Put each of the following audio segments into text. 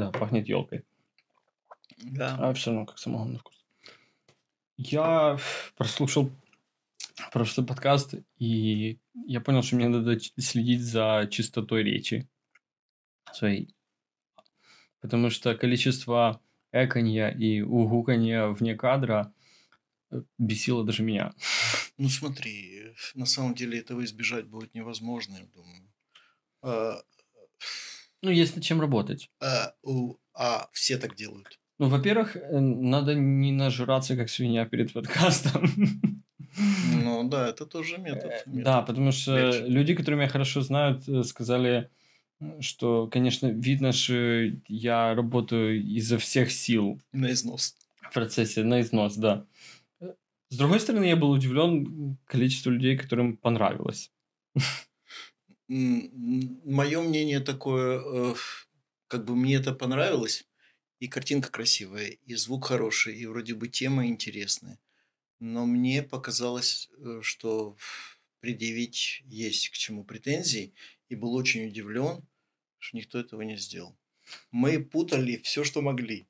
Да, пахнет елкой. Да. А все равно как самогон на вкус. Я прослушал прошлый подкаст, и я понял, что мне надо следить за чистотой речи своей. Потому что количество эканья и угуканья вне кадра э, бесило даже меня. Ну смотри, на самом деле этого избежать будет невозможно, я думаю. Ну, есть над чем работать. а, у- а все так делают. Ну, во-первых, э, надо не нажраться, как свинья перед подкастом. Ну да, это тоже метод. Э, метод. Да, потому что легче. люди, которые меня хорошо знают, э, сказали, что, конечно, видно, что я работаю изо всех сил На износ. в процессе, на износ, да. С другой стороны, я был удивлен количеству людей, которым понравилось. Мое мнение такое, э, как бы мне это понравилось, и картинка красивая, и звук хороший, и вроде бы тема интересная. Но мне показалось, э, что предъявить есть к чему претензий, и был очень удивлен, что никто этого не сделал. Мы путали все, что могли.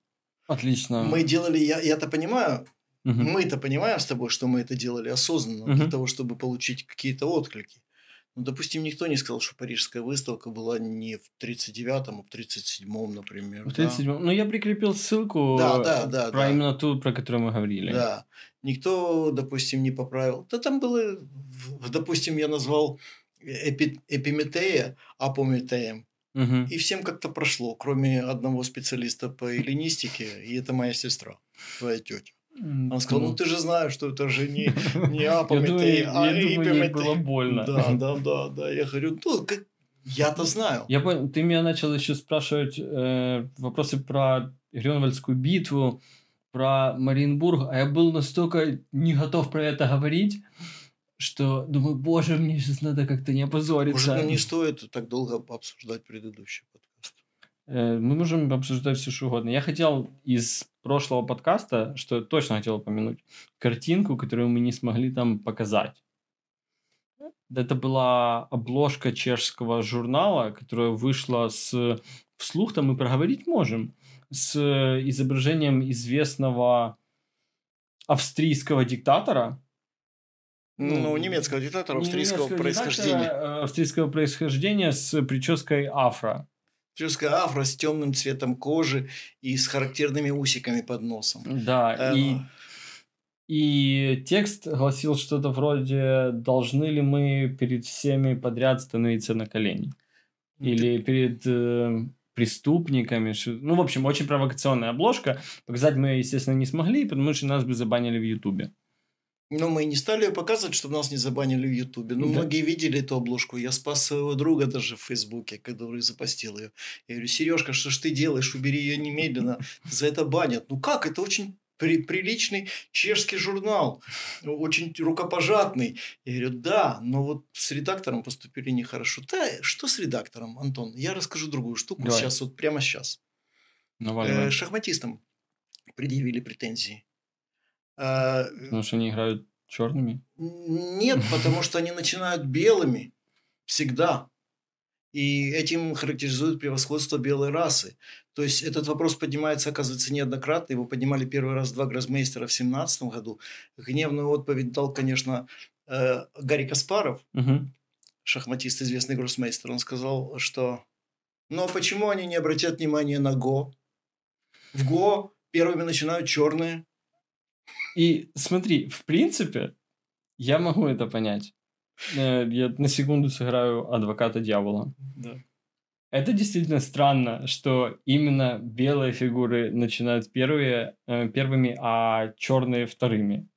Отлично. Мы делали, я, я-то понимаю, Мгм. мы-то понимаем с тобой, что мы это делали осознанно для Мгм. того, чтобы получить какие-то отклики. Ну, допустим, никто не сказал, что Парижская выставка была не в 39-м, а в 37-м, например. В да. 37-м. Ну, я прикрепил ссылку Да, да, да, про да. именно ту, про которую мы говорили. Да. Никто, допустим, не поправил. Да там было, допустим, я назвал эпи, эпиметея апометеем. Мгм. И всем как-то прошло, кроме одного специалиста по эллинистике, и это моя сестра, твоя тетя. Он сказал, ну ну, ты же знаешь, что это же не, не апометея, а эпиметея. было больно. Да, да, да, да. Я говорю, ну, как... я-то знаю. Я понял, ты меня начал еще спрашивать э, вопросы про Грюнвальдскую битву, про Мариенбург, а я был настолько не готов про это говорить, что думаю, боже, мне сейчас надо как-то не опозориться. Может, ну, не стоит так долго обсуждать предыдущий Мы можем обсуждать все что угодно. Я хотел из прошлого подкаста, что я точно хотел упомянуть, картинку, которую мы не смогли там показать. Это была обложка чешского журнала, которая вышла с... Вслух там мы проговорить можем. С изображением известного австрийского диктатора. Ну, немецкого диктатора австрийского немецкого происхождения. диктатора, э, австрийского происхождения с прической афро. Австрийская афро с темным цветом кожи и с характерными усиками под носом. Да, Э, и, и текст гласил что-то вроде «Должны ли мы перед всеми подряд становиться на колени?» Или перед э, преступниками. Ну, в общем, очень провокационная обложка. Показать мы, естественно, не смогли, потому что нас бы забанили в Ютубе. Но мы и не стали ее показывать, чтобы нас не забанили в Ютубе. Ну, Да. многие видели эту обложку. Я спас своего друга даже в Фейсбуке, который запостил ее. Я говорю, Сережка, что ж ты делаешь? Убери ее немедленно. За это банят. Ну как? Это очень при- приличный чешский журнал. Очень рукопожатный. Я говорю, да, но вот с редактором поступили нехорошо. Да, что с редактором, Антон? Я расскажу другую штуку Давай. сейчас, вот прямо сейчас. Наваливай. Э, шахматистам предъявили претензии. Э, Потому что они играют черными. нет, потому что они начинают белыми всегда. И этим характеризует превосходство белой расы. То есть этот вопрос поднимается, оказывается, неоднократно. Его поднимали первый раз два гроссмейстера в 17 году. Гневную отповедь дал, конечно, э, Гарри Каспаров, Мгм. шахматист, известный гроссмейстер. Он сказал, что «Ну а почему они не обратят внимания на Го? В Го первыми начинают черные». И смотри, в принципе, я могу это понять. Э, Я на секунду сыграю адвоката дьявола. Да. Это действительно странно, что именно белые фигуры начинают первые, э, первыми, а черные вторыми.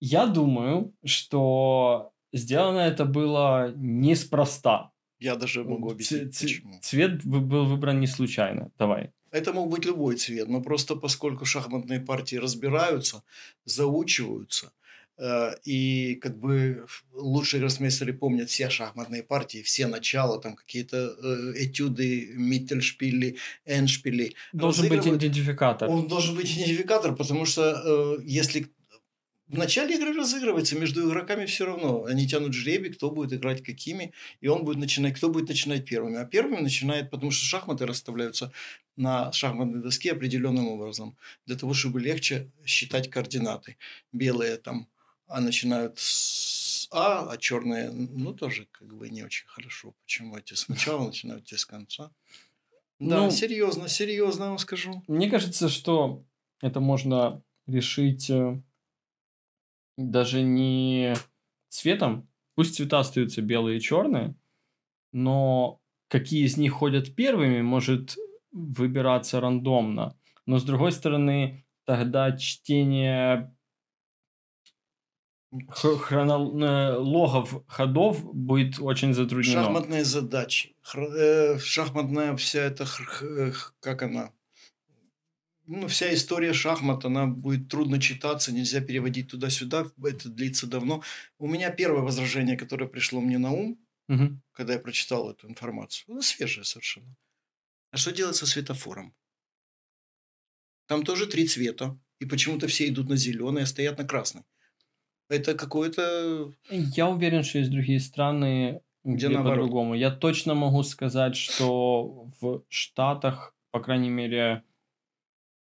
Я думаю, что сделано это было неспроста. Я даже могу объяснить, ц- почему. Цвет был выбран не случайно. Давай. Это мог быть любой цвет, но просто поскольку шахматные партии разбираются, заучиваются, э, и как бы лучшие гроссмейстеры помнят все шахматные партии, все начала, там какие-то э, этюды, миттельшпили, эншпили. Должен быть идентификатор. Он должен быть идентификатор, потому что э, если в начале игры разыгрывается, между игроками все равно. Они тянут жребий, кто будет играть какими, и он будет начинать, кто будет начинать первыми. А первыми начинает, потому что шахматы расставляются на шахматной доске определенным образом, для того, чтобы легче считать координаты. Белые там а начинают с А, а черные, ну, тоже как бы не очень хорошо. Почему эти сначала начинают, те с конца? Да, ну, серьезно, серьезно вам скажу. Мне кажется, что это можно решить э, даже не цветом, пусть цвета остаются белые и черные, но какие из них ходят первыми, может выбираться рандомно. Но с другой стороны, тогда чтение хронол... Э, ходов будет очень затруднено. Шахматные задачи. Э, шахматная вся эта, как она, ну, вся история шахмат, она будет трудно читаться, нельзя переводить туда-сюда, это длится давно. У меня первое возражение, которое пришло мне на ум, угу. когда я прочитал эту информацию, ну, свежее совершенно. А что делать со светофором? Там тоже три цвета, и почему-то все идут на зеленый, а стоят на красный. Это какое-то... Я уверен, что есть другие страны, где, где по-другому. Я точно могу сказать, что в Штатах, по крайней мере,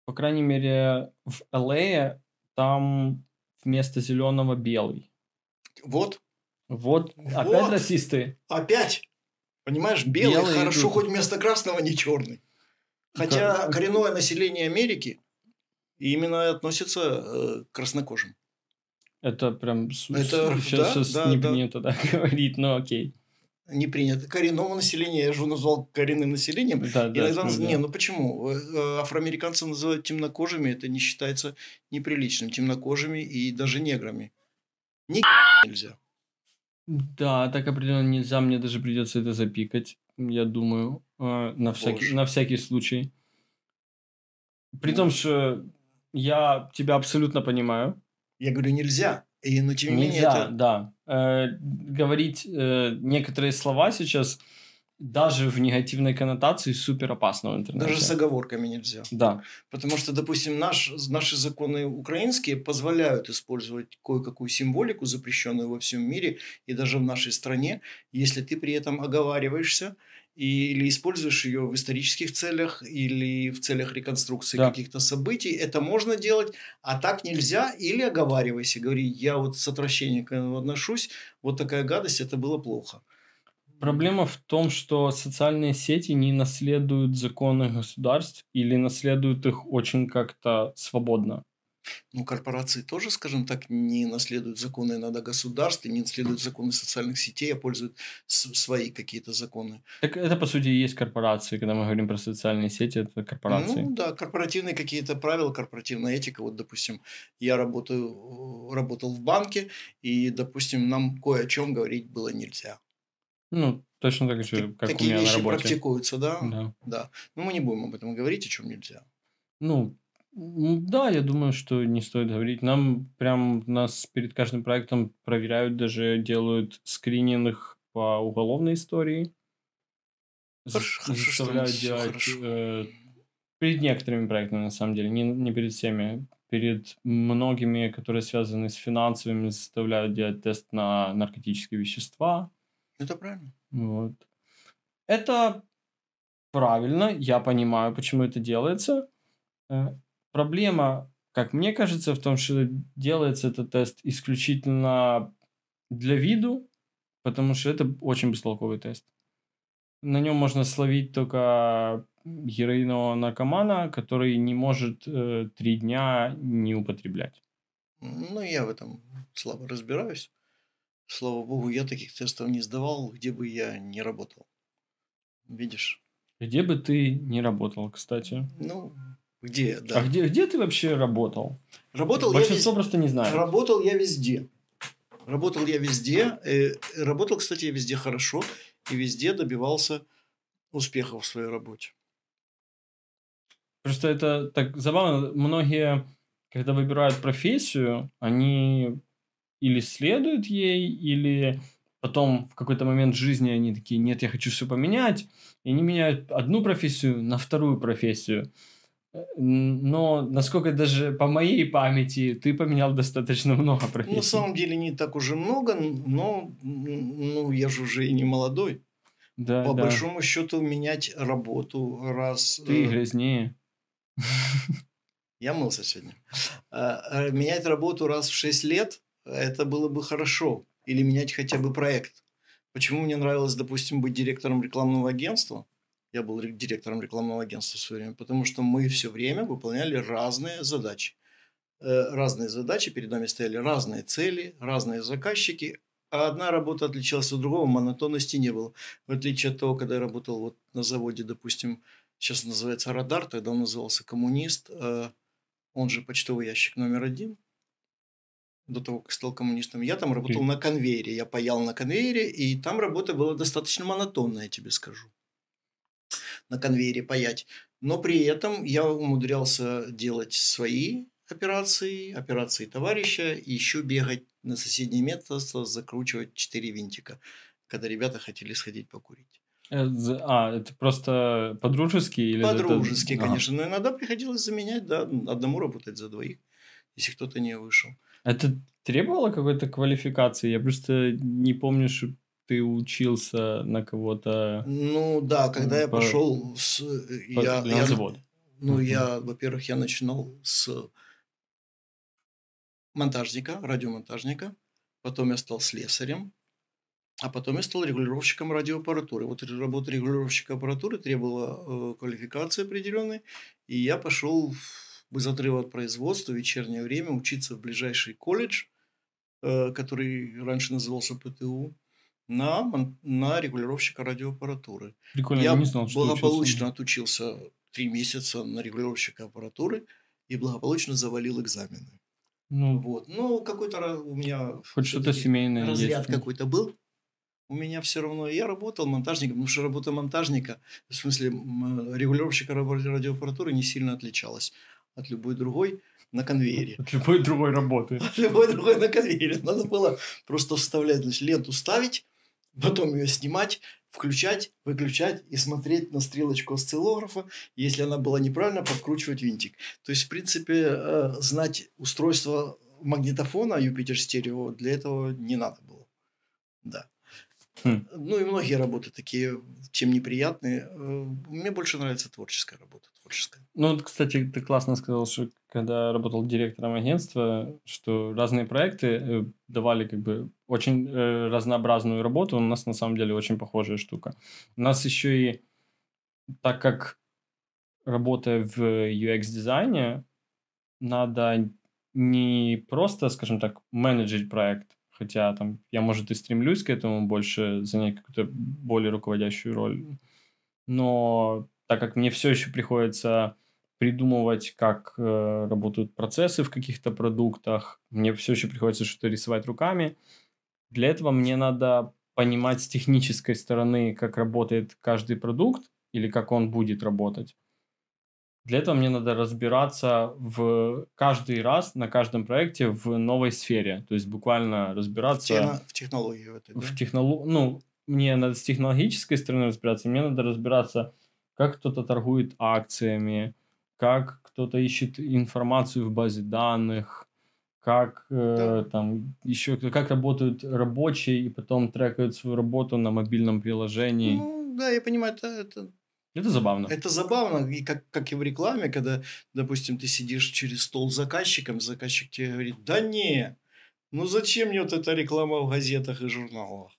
по крайней мере, в LA там вместо зеленого белый. Вот. Вот. вот. Опять расисты. Опять. Понимаешь, белый, белый хорошо, идут. хоть вместо красного не черный. Хотя как... коренное население Америки именно относится э, к краснокожим. Это прям это, сейчас, да, сейчас да, не да. принято так говорить, но окей не принято. Коренного населения, я же назвал коренным населением. Да, да, Иногда, да. Не, ну почему? Э, э, афроамериканцы называют темнокожими, это не считается неприличным. Темнокожими и даже неграми. Ни нельзя. Да, так определенно нельзя. Мне даже придется это запикать, я думаю, э, на всякий, на всякий случай. При ну. том, что я тебя абсолютно понимаю. Я говорю, нельзя. И, но тем не менее Нельзя, это... да. Э, говорить э, некоторые слова сейчас даже в негативной коннотации супер опасно в интернете. Даже с оговорками нельзя. Да. Потому что, допустим, наш, наши законы украинские позволяют использовать кое-какую символику, запрещенную во всем мире и даже в нашей стране, если ты при этом оговариваешься, или используешь ее в исторических целях или в целях реконструкции да. каких-то событий, это можно делать, а так нельзя, или оговаривайся, говори, я вот с отвращением к этому отношусь, вот такая гадость, это было плохо. Проблема в том, что социальные сети не наследуют законы государств или наследуют их очень как-то свободно. Ну, корпорации тоже, скажем так, не наследуют законы иногда государств, не наследуют законы социальных сетей, а пользуют свои какие-то законы. Так это, по сути, и есть корпорации. Когда мы говорим про социальные сети, это корпорации. Ну, да, корпоративные какие-то правила, корпоративная этика. Вот, допустим, я работаю, работал в банке, и, допустим, нам кое о чем говорить было нельзя. Ну, точно так же, как Такие у меня вещи на работе. практикуются, да? Да. Да. Но мы не будем об этом говорить, о чем нельзя. Ну, да, я думаю, что не стоит говорить. Нам прям нас перед каждым проектом проверяют, даже делают скрининг по уголовной истории. Хорошо, заставляют делать э, перед некоторыми проектами, на самом деле, не, не перед всеми. Перед многими, которые связаны с финансовыми, заставляют делать тест на наркотические вещества. Это правильно. Вот. Это правильно, я понимаю, почему это делается. Проблема, как мне кажется, в том, что делается этот тест исключительно для виду, потому что это очень бестолковый тест. На нем можно словить только героинового наркомана, который не может э, три дня не употреблять. Ну, я в этом слабо разбираюсь. Слава богу, я таких тестов не сдавал, где бы я не работал. Видишь? Где бы ты не работал, кстати? Ну, где, да. А где, где ты вообще работал? Работал Большинство я просто не знает. Работал я везде. Работал я везде. Э, работал, кстати, я везде хорошо. И везде добивался успехов в своей работе. Просто это так забавно. Многие, когда выбирают профессию, они или следуют ей, или потом в какой-то момент жизни они такие, нет, я хочу все поменять. И они меняют одну профессию на вторую профессию. Э, но, насколько даже по моей памяти, ты поменял достаточно много профессий. На самом деле не так уже много, но ну, я же уже и не молодой. Да, по да. большому счету менять работу раз... Ты э, грязнее. Я мылся сегодня. А, менять работу раз в 6 лет, это было бы хорошо. Или менять хотя бы проект. Почему мне нравилось, допустим, быть директором рекламного агентства? Я был директором рекламного агентства в свое время, потому что мы все время выполняли разные задачи. Э, разные задачи, перед нами стояли разные цели, разные заказчики, а одна работа отличалась от другого, монотонности не было. В отличие от того, когда я работал вот на заводе, допустим, сейчас называется «Радар», тогда он назывался «Коммунист», э, он же почтовый ящик номер один, до того, как стал коммунистом. Я там работал на конвейере, я паял на конвейере, и там работа была достаточно монотонная, я тебе скажу. На конвейере паять. Но при этом я умудрялся делать свои операции, операции товарища, и еще бегать на соседнее место, закручивать четыре винтика, когда ребята хотели сходить покурить. Э, а, это просто по-дружески? Или по-дружески, это... конечно. Но иногда приходилось заменять, да, одному работать за двоих, если кто-то не вышел. Это требовало какой-то квалификации? Я просто не помню, что ты учился на кого-то... Ну да, когда по... я пошел с... По... Я, на я... завод. Ну, uh-huh. я, во-первых, я начинал с монтажника, радиомонтажника, потом я стал слесарем, а потом я стал регулировщиком радиоаппаратуры. Вот работа регулировщика аппаратуры требовала э, квалификации определенной, и я пошел без отрыва от производства в вечернее время учиться в ближайший колледж, э, который раньше назывался ПТУ, на, на регулировщика радиоаппаратуры. Прикольно, я, я не знал, что благополучно отучился три месяца на регулировщика аппаратуры и благополучно завалил экзамены. Ну, вот. Ну, какой-то у меня... Хоть что-то семейное Разряд какой-то был. У меня все равно... Я работал монтажником, потому что работа монтажника, в смысле регулировщика радиоаппаратуры не сильно отличалась от любой другой на конвейере. От любой другой работы. От любой другой на конвейере. Надо было просто вставлять, значит, ленту ставить, потом ее снимать, включать, выключать и смотреть на стрелочку осциллографа. Если она была неправильно, подкручивать винтик. То есть, в принципе, э, знать устройство магнитофона Юпитер стерео для этого не надо было. Да. Хм. Ну и многие работы такие, чем неприятные. Э, мне больше нравится творческая работа. Творческая. Ну, вот, кстати, ты классно сказал, что когда работал директором агентства, что разные проекты э, давали как бы очень э, разнообразную работу. У нас на самом деле очень похожая штука. У нас еще и так как работая в UX-дизайне, надо не просто, скажем так, менеджить проект, хотя там я, может, и стремлюсь к этому больше занять какую-то более руководящую роль, но так как мне все еще приходится придумывать, как э, работают процессы в каких-то продуктах, мне все еще приходится что-то рисовать руками. Для этого мне надо понимать с технической стороны, как работает каждый продукт или как он будет работать. Для этого мне надо разбираться в каждый раз на каждом проекте в новой сфере. То есть буквально разбираться... В, техно... в технологии. В, этой, да? в технолог... Ну, мне надо с технологической стороны разбираться, мне надо разбираться, как кто-то торгует акциями, как кто-то ищет информацию в базе данных, как э, да. там еще как работают рабочие и потом трекают свою работу на мобильном приложении. Ну, да, я понимаю, это, это это забавно. Это забавно, и как, как и в рекламе, когда, допустим, ты сидишь через стол с заказчиком, заказчик тебе говорит, да не, ну зачем мне вот эта реклама в газетах и журналах?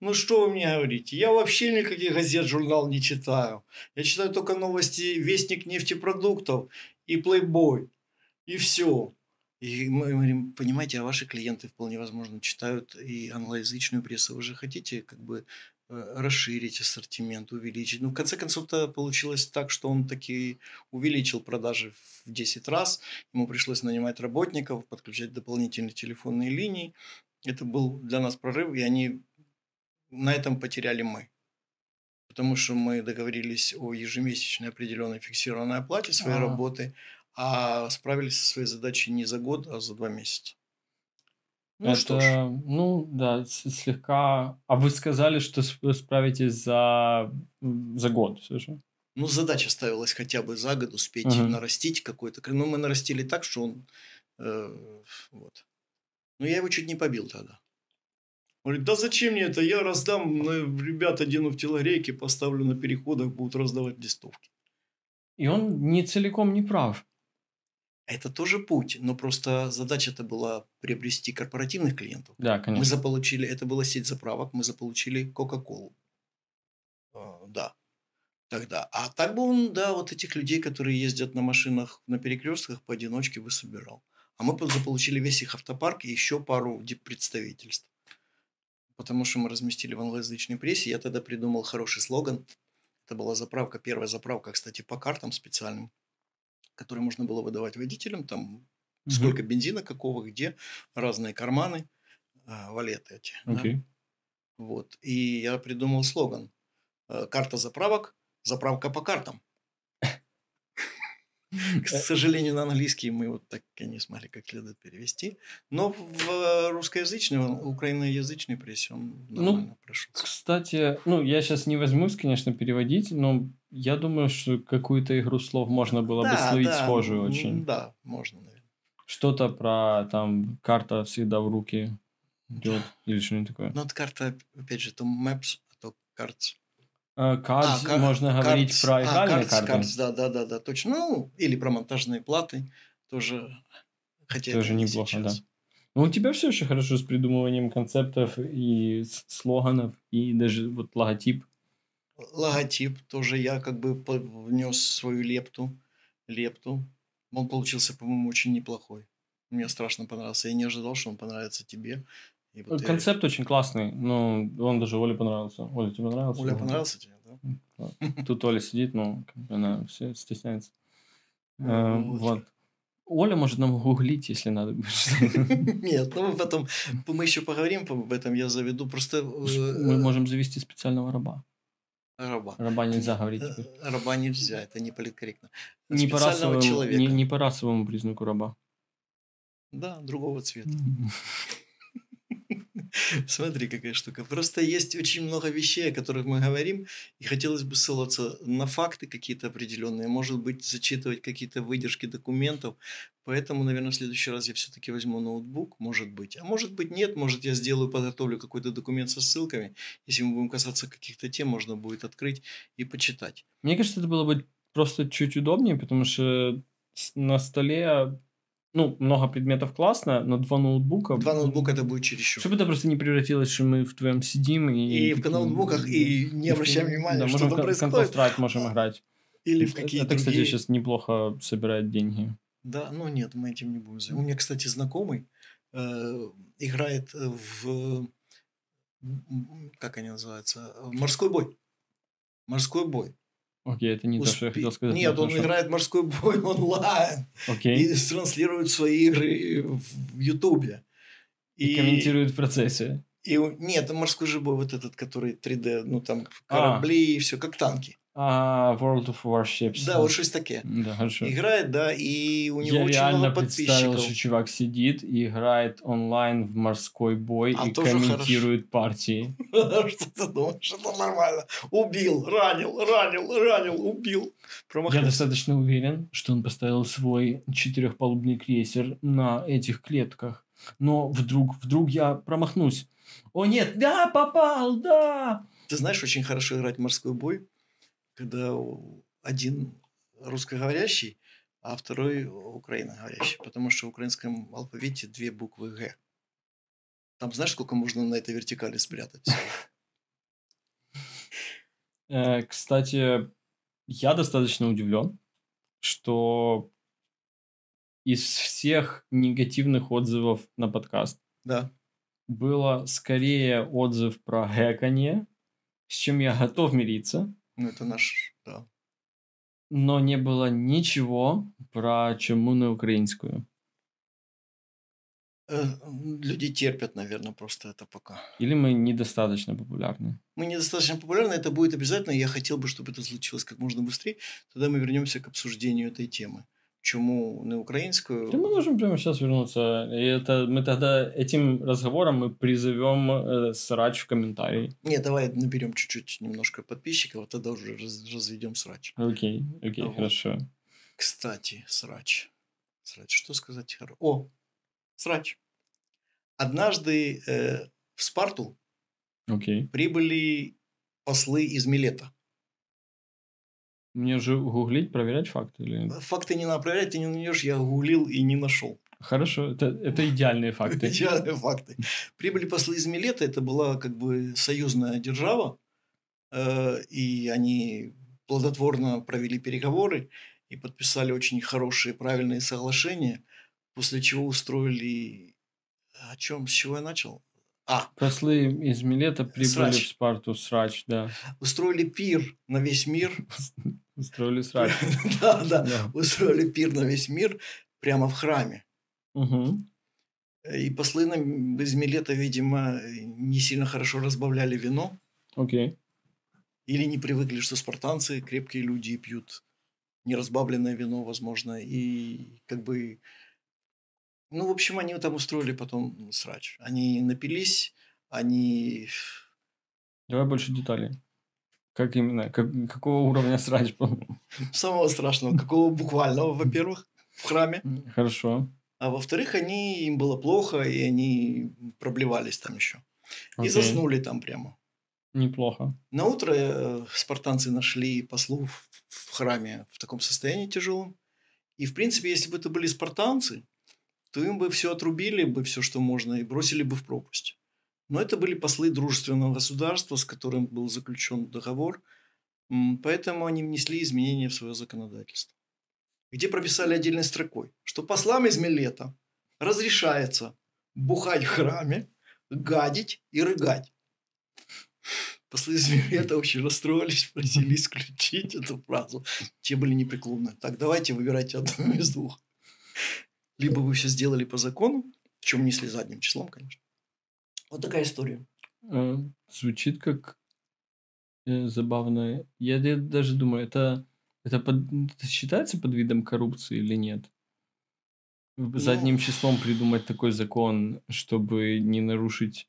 Ну что вы мне говорите? Я вообще никаких газет, журнал не читаю. Я читаю только новости Вестник нефтепродуктов и Playboy. И все. И мы говорим, понимаете, а ваши клиенты вполне возможно читают и англоязычную прессу. Вы же хотите как бы расширить ассортимент, увеличить. Ну, в конце концов-то получилось так, что он таки увеличил продажи в 10 раз. Ему пришлось нанимать работников, подключать дополнительные телефонные линии. Это был для нас прорыв, и они на этом потеряли мы. Потому что мы договорились о ежемесячной определенной фиксированной оплате своей А-а-а. работы, а справились со своей задачей не за год, а за два месяца. Ну что ж. Это, ну да, слегка. А вы сказали, что справитесь за, за год все же? Ну, задача ставилась хотя бы за год успеть Мгм. нарастить какой-то. кр- Ну, мы нарастили так, что он... э, вот. Ну, я его чуть не побил тогда. Говорит, да зачем мне это? Я раздам, ну, ребят одену в телогрейки, поставлю на переходах, будут раздавать листовки. И он не целиком не прав. Это тоже путь, но просто задача-то была приобрести корпоративных клиентов. Да, Мы конечно. заполучили, это была сеть заправок, мы заполучили Кока-Колу. А, Да, тогда. А так бы он, да, вот этих людей, которые ездят на машинах на перекрестках, поодиночке бы собирал. А мы по- заполучили весь их автопарк и еще пару представительств. Потому что мы разместили в англоязычной прессе. Я тогда придумал хороший слоган. Это была заправка, первая заправка, кстати, по картам специальным, которые можно было выдавать водителям. Там Мгм. сколько бензина, какого, где, разные карманы, а, валеты эти. да. Окей. Вот. И я придумал слоган. э, Карта заправок, заправка по картам. К сожалению, на английский мы вот так и не смогли как следует перевести. Но в русскоязычной, в украиноязычной прессе он Ну, нормально прошел. Кстати, ну, я сейчас не возьмусь, конечно, переводить, но я думаю, что какую-то игру слов можно было бы словить схожую м, очень. Да, можно, наверное. Что-то про, там, карта всегда в руки идет, или что-нибудь такое. Но вот карта, опять же, то Maps, а то Cards. А, Cards, кар- можно говорить Cards, про а, игральные карты. Cards, да, да, да, да, точно. Ну, или про монтажные платы тоже. Хотя Тоже это не неплохо, сейчас. да. Ну, у тебя все еще хорошо с придумыванием концептов и слоганов, и даже вот логотип. Логотип тоже я как бы внес свою лепту. Лепту. Он получился, по-моему, очень неплохой. Мне страшно понравился. Я не ожидал, что он понравится тебе. И вот я- Концепт очень классный, но он даже Оле понравился. Оля, тебе понравился? Оля, понравился тебе, да? Тут Оля сидит, но бы она все стесняется. Э, Ну, вот. Вот. Оля может нам гуглить, если надо. Нет, ну мы потом, мы еще поговорим об этом, я заведу. Просто э, Мы можем завести специального раба. Раба. Раба нельзя говорить теперь. Э, Раба нельзя, это не политкорректно. Не по, расовому, человека. не, не по расовому признаку раба. Да, другого цвета. Смотри, какая штука. Просто есть очень много вещей, о которых мы говорим, и хотелось бы ссылаться на факты какие-то определенные, может быть, зачитывать какие-то выдержки документов. Поэтому, наверное, в следующий раз я все-таки возьму ноутбук, может быть. А может быть, нет, может, я сделаю, подготовлю какой-то документ со ссылками. Если мы будем касаться каких-то тем, можно будет открыть и почитать. Мне кажется, это было бы просто чуть удобнее, потому что на столе, ну, много предметов классно, но два ноутбука... Два ноутбука это будет чересчур. Чтобы это просто не превратилось, что мы вдвоем сидим и... И в такие- ноутбуках, и не обращаем внимания, да, что можем там происходит. Counter-Strike можем играть. Или в какие-то Это, кстати, сейчас неплохо собирает деньги. Да, ну нет, мы этим не будем заниматься. У меня, кстати, знакомый э, играет в... Как они называются? В Морской бой. Морской бой. Окей, это не то, что я хотел сказать. Нет, он хорошо. играет морской бой онлайн Окей. и транслирует свои игры в Ютубе. И, комментирует в процессе. и нет, морской же бой вот этот, который 3D, ну там А. корабли и все, как танки. А, World of Warships. Да, вот что таке. Да, хорошо. Играет, да, и у него Я очень реально много представил, подписчиков. что чувак сидит и играет онлайн в морской бой А и комментирует партии. Что ты думаешь, это нормально? Убил, ранил, ранил, ранил, убил. Я достаточно уверен, что он поставил свой четырехпалубный крейсер на этих клетках. Но вдруг, вдруг я промахнусь. О нет, да, попал, да! Ты знаешь, очень хорошо играть в морской бой, когда один русскоговорящий, а второй украиноговорящий. Потому что в украинском алфавите две буквы «Г». Там знаешь, сколько можно на этой вертикали спрятать? Э, Кстати, я достаточно удивлен, что из всех негативных отзывов на подкаст Да. было скорее отзыв про гэканье, с чем я готов мириться, Ну, это наш, да. но не было ничего про чему на українською. Э, Люди терпят, наверное, просто это пока. Или мы недостаточно популярны. Мы недостаточно популярны, это будет обязательно. Я хотел бы, чтобы это случилось как можно быстрее. Тогда мы вернемся к обсуждению этой темы. Чему не украинскую? Да мы можем прямо сейчас вернуться. И это мы тогда этим разговором мы призовем э, срач в комментарии. Не, давай наберем чуть-чуть немножко подписчиков, а тогда уже раз, разведем срач. Окей, окей, Вот. хорошо. Кстати, срач. Срач, что сказать? О, срач. Однажды э, в Спарту Окей. прибыли послы из Милета. Мне же гуглить, проверять факты или... Факты не надо проверять, ты не найдешь, я гуглил и не нашел. Хорошо, это, это идеальные факты. Идеальные факты. Прибыли послы из Милета, это была как бы союзная держава, э, и они плодотворно провели переговоры и подписали очень хорошие, правильные соглашения, после чего устроили... О чем, с чего я начал? А, Послы из Милета прибыли Срач. в Спарту, срач, да. устроили пир на весь мир. Устроили срач. Да, да. Устроили пир на весь мир прямо в храме. И послы из Милета, видимо, не сильно хорошо разбавляли вино. Окей. Или не привыкли, что спартанцы крепкие люди пьют неразбавленное вино, возможно. И как бы... Ну, в общем, они там устроили потом срач. Они напились, они... Давай больше деталей. Как именно? Как, какого уровня срач был? Самого страшного, какого буквального, во-первых, в храме. Хорошо. А во-вторых, они, им было плохо, и они проблевались там еще. И Окей. заснули там прямо. Неплохо. На утро э, спартанцы нашли послов в храме в таком состоянии тяжелом. И, в принципе, если бы это были спартанцы, то им бы все отрубили бы, все, что можно, и бросили бы в пропасть. Но это были послы дружественного государства, с которым был заключен договор, поэтому они внесли изменения в свое законодательство, где прописали отдельной строкой, что послам из Милета разрешается бухать в храме, гадить и рыгать. Послы из Милета очень расстроились, просили исключить эту фразу. Те были непреклонны. Так, давайте выбирайте одну из двух. Либо вы все сделали по закону, чем несли задним числом, конечно. Вот такая история. Э, Звучит как э, забавно. Я, я даже думаю, это, это, под- это считается под видом коррупции или нет? В- Задним Ну. числом придумать такой закон, чтобы не нарушить...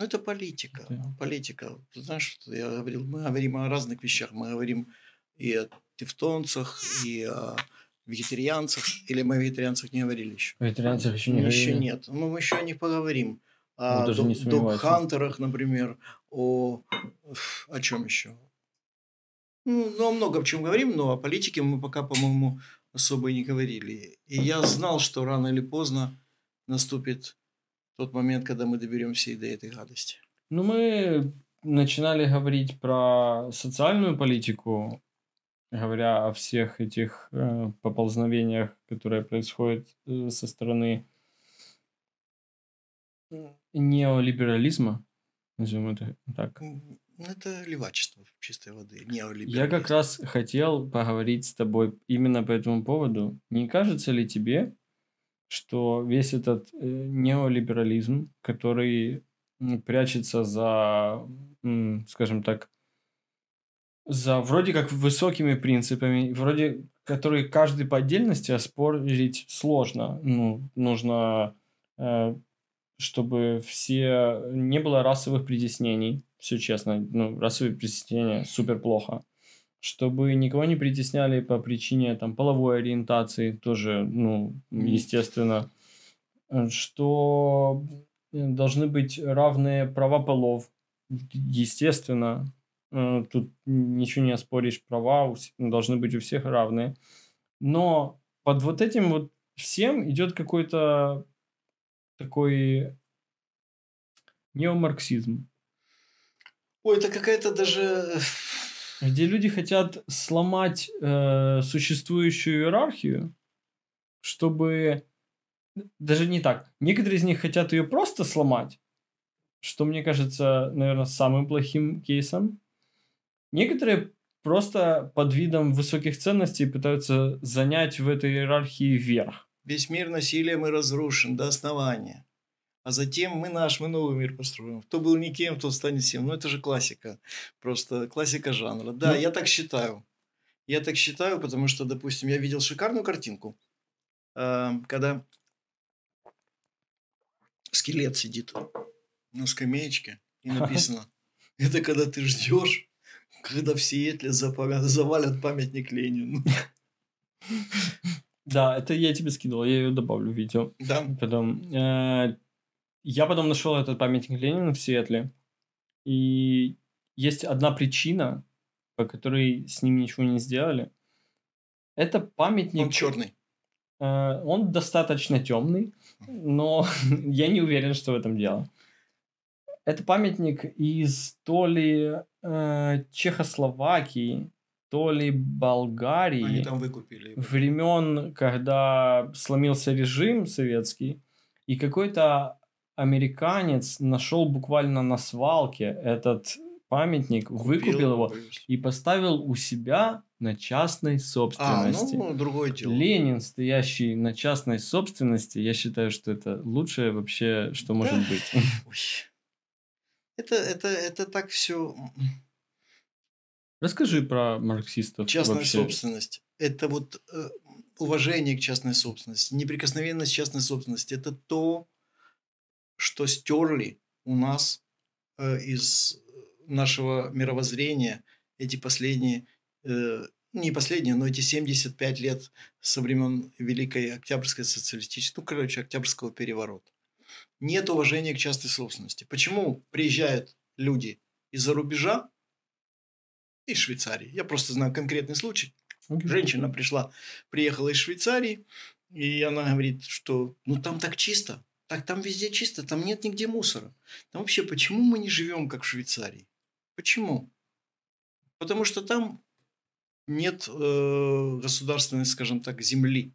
Ну, это политика. Да. Политика. Ты знаешь, что я говорил, мы говорим о разных вещах. Мы говорим и о тевтонцах, и о вегетарианцах. Или мы о вегетарианцах не говорили еще? О вегетарианцах еще не еще говорили? нет. Ну, мы еще о них поговорим. О дог- сомневаюсь. док-хантерах, например. О, о чем еще? Ну, ну, о многом чем говорим, но о политике мы пока, по-моему, особо и не говорили. И я знал, что рано или поздно наступит тот момент, когда мы доберемся и до этой гадости. Ну, мы начинали говорить про социальную политику, говоря о всех этих э, поползновениях, которые происходят э, со стороны неолиберализма, назовем это так. Ну, Это левачество чистой воды, Я неолиберализм. как раз хотел поговорить с тобой именно по этому поводу. Не кажется ли тебе, что весь этот э, неолиберализм, который прячется за, скажем так, за вроде как высокими принципами, вроде которые каждый по отдельности оспорить сложно. Ну, нужно, э, чтобы все не было расовых притеснений. Все честно, ну, расовые притеснения супер плохо. Чтобы никого не притесняли по причине там половой ориентации, тоже, ну, естественно. Что должны быть равные права полов, естественно. Э, Тут ничего не оспоришь, права должны быть у всех равные. Но под вот этим вот всем идет какой-то такой неомарксизм, Ой, это какая-то даже... где люди хотят сломать э, существующую иерархию, чтобы даже не так. Некоторые из них хотят ее просто сломать, что мне кажется, наверное, самым плохим кейсом. Некоторые просто под видом высоких ценностей пытаются занять в этой иерархии верх. Весь мир насилием и разрушен до основания. А затем мы наш, мы новый мир построим. Кто был никем, тот станет всем. Ну, это же классика. Просто классика жанра. Да, Ну. я так считаю. Я так считаю, потому что, допустим, я видел шикарную картинку, э, когда скелет сидит на скамеечке и написано, это когда ты ждешь, когда в Сиэтле завалят памятник Ленину. Да, это я тебе скидывал, я ее добавлю в видео. Да. Потом, э, я потом нашел этот памятник Ленину в Сиэтле, и есть одна причина, по которой с ним ничего не сделали. Это памятник... Он черный. Э, он достаточно темный, но я не уверен, что в этом дело. Это памятник из то ли э, Чехословакии, то ли Болгарии. Они там выкупили. Времен, когда сломился режим советский, и какой-то американец нашел буквально на свалке этот памятник, Купил выкупил его боюсь. и поставил у себя на частной собственности. А, ну, другое дело. Ленин, стоящий на частной собственности, я считаю, что это лучшее вообще, что да. может быть. Это, это, это так все Расскажи про марксистов. Частная вообще. собственность. Это вот э, уважение к частной собственности, неприкосновенность частной собственности. Это то, что стерли у нас э, из нашего мировоззрения эти последние, э, не последние, но эти 75 лет со времен Великой Октябрьской социалистической, ну, короче, Октябрьского переворота. Нет уважения к частной собственности. Почему приезжают люди из-за рубежа, из Швейцарии. Я просто знаю конкретный случай. Женщина пришла, приехала из Швейцарии, и она говорит, что ну там так чисто, так там везде чисто, там нет нигде мусора. Там вообще почему мы не живем как в Швейцарии? Почему? Потому что там нет э, государственной, скажем так, земли.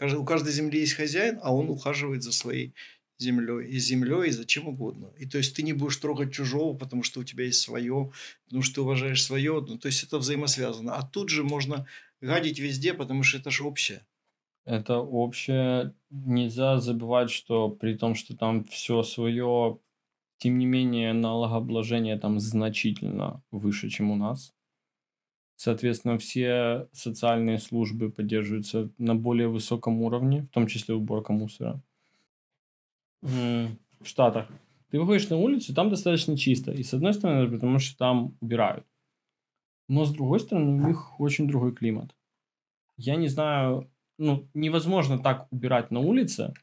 У каждой земли есть хозяин, а он ухаживает за своей землей, и землей, и зачем угодно. И то есть ты не будешь трогать чужого, потому что у тебя есть свое, потому что ты уважаешь свое. Ну, то есть это взаимосвязано. А тут же можно гадить везде, потому что это же общее. Это общее. Нельзя забывать, что при том, что там все свое, тем не менее налогообложение там значительно выше, чем у нас. Соответственно, все социальные службы поддерживаются на более высоком уровне, в том числе уборка мусора в Штатах, ты выходишь на улицу, там достаточно чисто. И с одной стороны, потому что там убирают. Но с другой стороны, у них очень другой климат. Я не знаю, ну, невозможно так убирать на улице,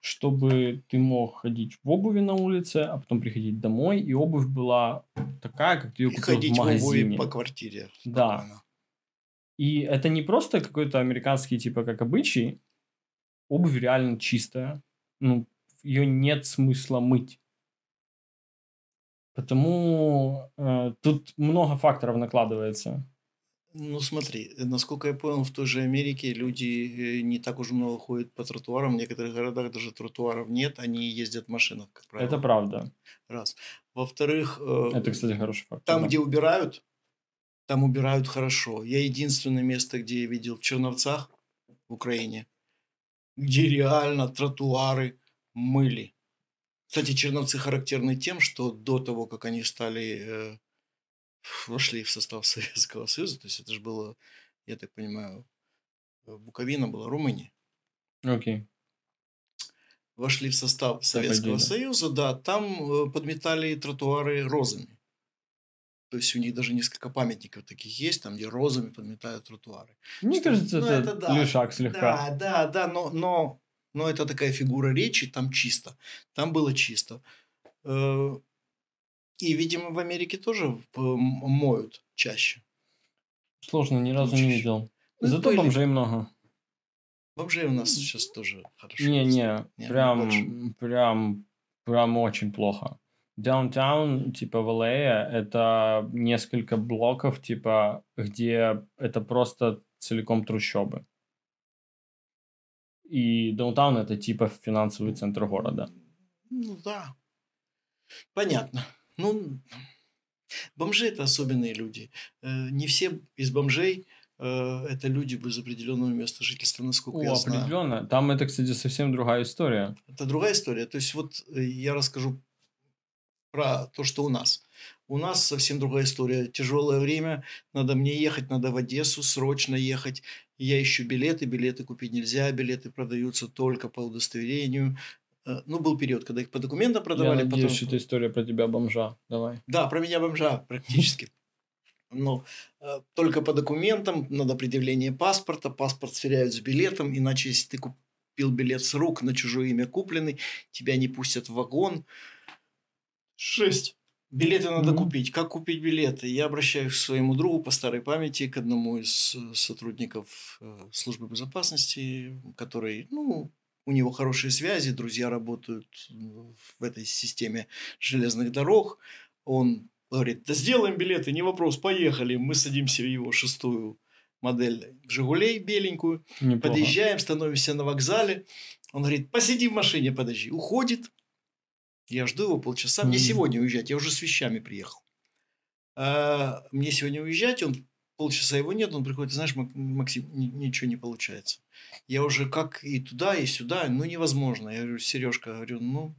чтобы ты мог ходить в обуви на улице, а потом приходить домой, и обувь была такая, как ты ее и купил ходить в магазине. В по квартире. Да. И это не просто какой-то американский, типа, как обычай. Обувь реально чистая. Ну, ее нет смысла мыть. Потому э, тут много факторов накладывается. Ну смотри, насколько я понял, в той же Америке люди э, не так уж много ходят по тротуарам. В некоторых городах даже тротуаров нет, они ездят в машинах, как правило. Это правда. Раз. Во-вторых... Э, Это, кстати, хороший факт. Там, да. где убирают, там убирают хорошо. Я единственное место, где я видел в Черновцах, в Украине, где реально тротуары мыли. Кстати, черновцы характерны тем, что до того, как они стали, э, вошли в состав Советского Союза, то есть это же было, я так понимаю, э, Буковина была Румыния. Окей. Okay. Вошли в состав Советского Союза, да, там э, подметали тротуары розами. То есть у них даже несколько памятников таких есть, там, где розами подметают тротуары. Мне что, кажется, ну, это, это да, лишак слегка. Да, да, да, но, но но это такая фигура речи, там чисто. Там было чисто. Э, и, видимо, в Америке тоже моют чаще. Сложно, ни разу не видел. Ну, Зато были... бомжей много. Бомжей у нас сейчас тоже хорошо. Не-не, прям, прям, прям очень плохо. Даунтаун, типа в LA, это несколько блоков, типа, где это просто целиком трущобы. И даунтаун это типа финансовый центр города. Ну да. Понятно. Ну, бомжи это особенные люди. Э, не все из бомжей э, это люди без определенного места жительства, насколько О, я знаю. определенно. Там это, кстати, совсем другая история. Это другая история. То есть вот э, я расскажу про то, что у нас. У нас совсем другая история. Тяжелое время, надо мне ехать, надо в Одессу, срочно ехать. Я ищу билеты, билеты купить нельзя, билеты продаются только по удостоверению. Э, ну, был период, когда их по документам продавали. Я надеюсь, потом... что это история про тебя бомжа. Давай. Да, про меня бомжа практически. Но э, только по документам, надо предъявление паспорта, паспорт сверяют с билетом, иначе если ты купил билет с рук на чужое имя купленный, тебя не пустят в вагон. Шесть. Билеты надо mm-hmm. купить. Как купить билеты? Я обращаюсь к своему другу по старой памяти, к одному из э, сотрудников э, службы безопасности, который, ну, у него хорошие связи, друзья работают в этой системе железных дорог. Он говорит, да сделаем билеты, не вопрос, поехали. Мы садимся в его шестую модель «Жигулей» беленькую, Неплохо. подъезжаем, становимся на вокзале. Он говорит, посиди в машине, подожди. Уходит. Я жду его полчаса. Мне mm-hmm. сегодня уезжать, я уже с вещами приехал. А, мне сегодня уезжать, он полчаса его нет, он приходит, знаешь, Максим, ничего не получается. Я уже как и туда, и сюда, ну невозможно. Я говорю, Сережка, говорю, ну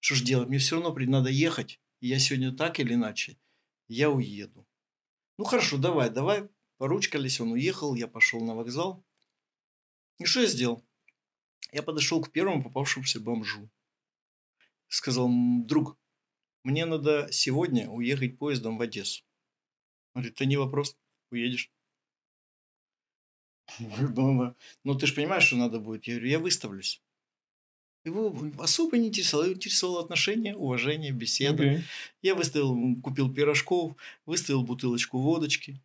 что ж делать, мне все равно надо ехать я сегодня так или иначе, я уеду. Ну хорошо, давай, давай. Поручкались, он уехал, я пошел на вокзал. И что я сделал? Я подошел к первому попавшемуся бомжу. Сказал, друг, мне надо сегодня уехать поездом в Одессу. Он говорит, это не вопрос, уедешь. Ну, ну ты же понимаешь, что надо будет. Я говорю, я выставлюсь. Его особо не интересовало, интересовало отношения, уважение, беседа. Okay. Я выставил, купил пирожков, выставил бутылочку водочки.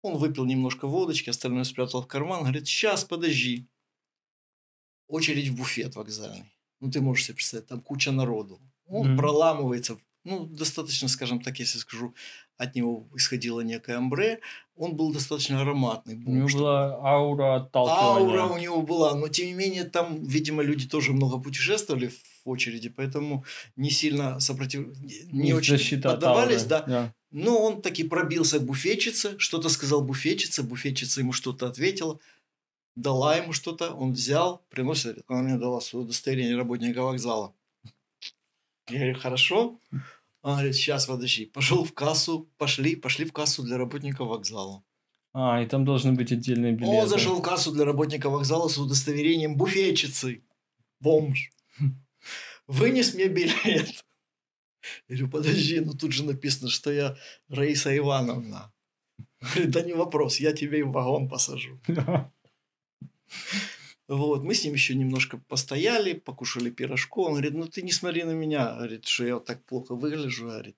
Он выпил немножко водочки, остальное спрятал в карман. Говорит, сейчас, подожди. Очередь в буфет вокзальный. Ну, ты можешь себе представить, там куча народу. Он mm. проламывается ну, достаточно, скажем так, если скажу, от него исходило некое амбре, он был достаточно ароматный. У него была аура отталкивания. Аура у него была, но тем не менее там, видимо, люди тоже много путешествовали в очереди, поэтому не сильно сопротив... не, не очень поддавались, да. да. Но он таки пробился к буфетчице, что-то сказал буфетчице, буфетчица ему что-то ответила, дала ему что-то, он взял, приносит, она мне дала свое удостоверение работника вокзала. Я говорю, хорошо. Он говорит, сейчас, подожди. Пошел в кассу, пошли, пошли в кассу для работника вокзала. А, и там должны быть отдельные билеты. Он зашел в кассу для работника вокзала с удостоверением буфетчицы. Бомж. Вынес мне билет. Я говорю, подожди, ну тут же написано, что я Раиса Ивановна. Говорит, да не вопрос, я тебе и в вагон посажу. Вот, мы с ним еще немножко постояли, покушали пирожку. Он говорит, ну ты не смотри на меня, говорит, что я вот так плохо выгляжу, говорит.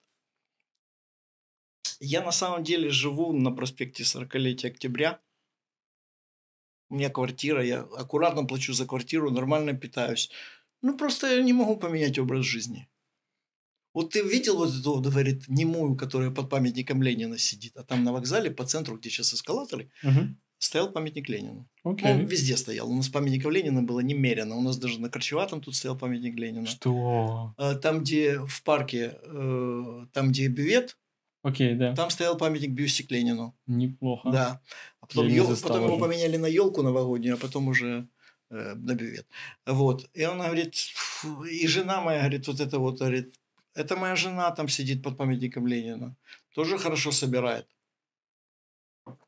Я на самом деле живу на проспекте 40-летия октября. У меня квартира, я аккуратно плачу за квартиру, нормально питаюсь. Ну, просто я не могу поменять образ жизни. Вот ты видел вот эту, говорит, немую, которая под памятником Ленина сидит, а там на вокзале по центру, где сейчас эскалаторы, угу стоял памятник Ленину. Okay. Он везде стоял. У нас памятников Ленина было немерено. У нас даже на Корчеватом тут стоял памятник Ленина. Что? А, там, где в парке, э, там, где бювет, Окей, okay, да. Там стоял памятник бюстик Ленину. Неплохо. Да. А потом, ел, потом его поменяли на елку новогоднюю, а потом уже э, на бювет. Вот. И он говорит, и жена моя говорит, вот это вот, говорит, это моя жена там сидит под памятником Ленина. Тоже хорошо собирает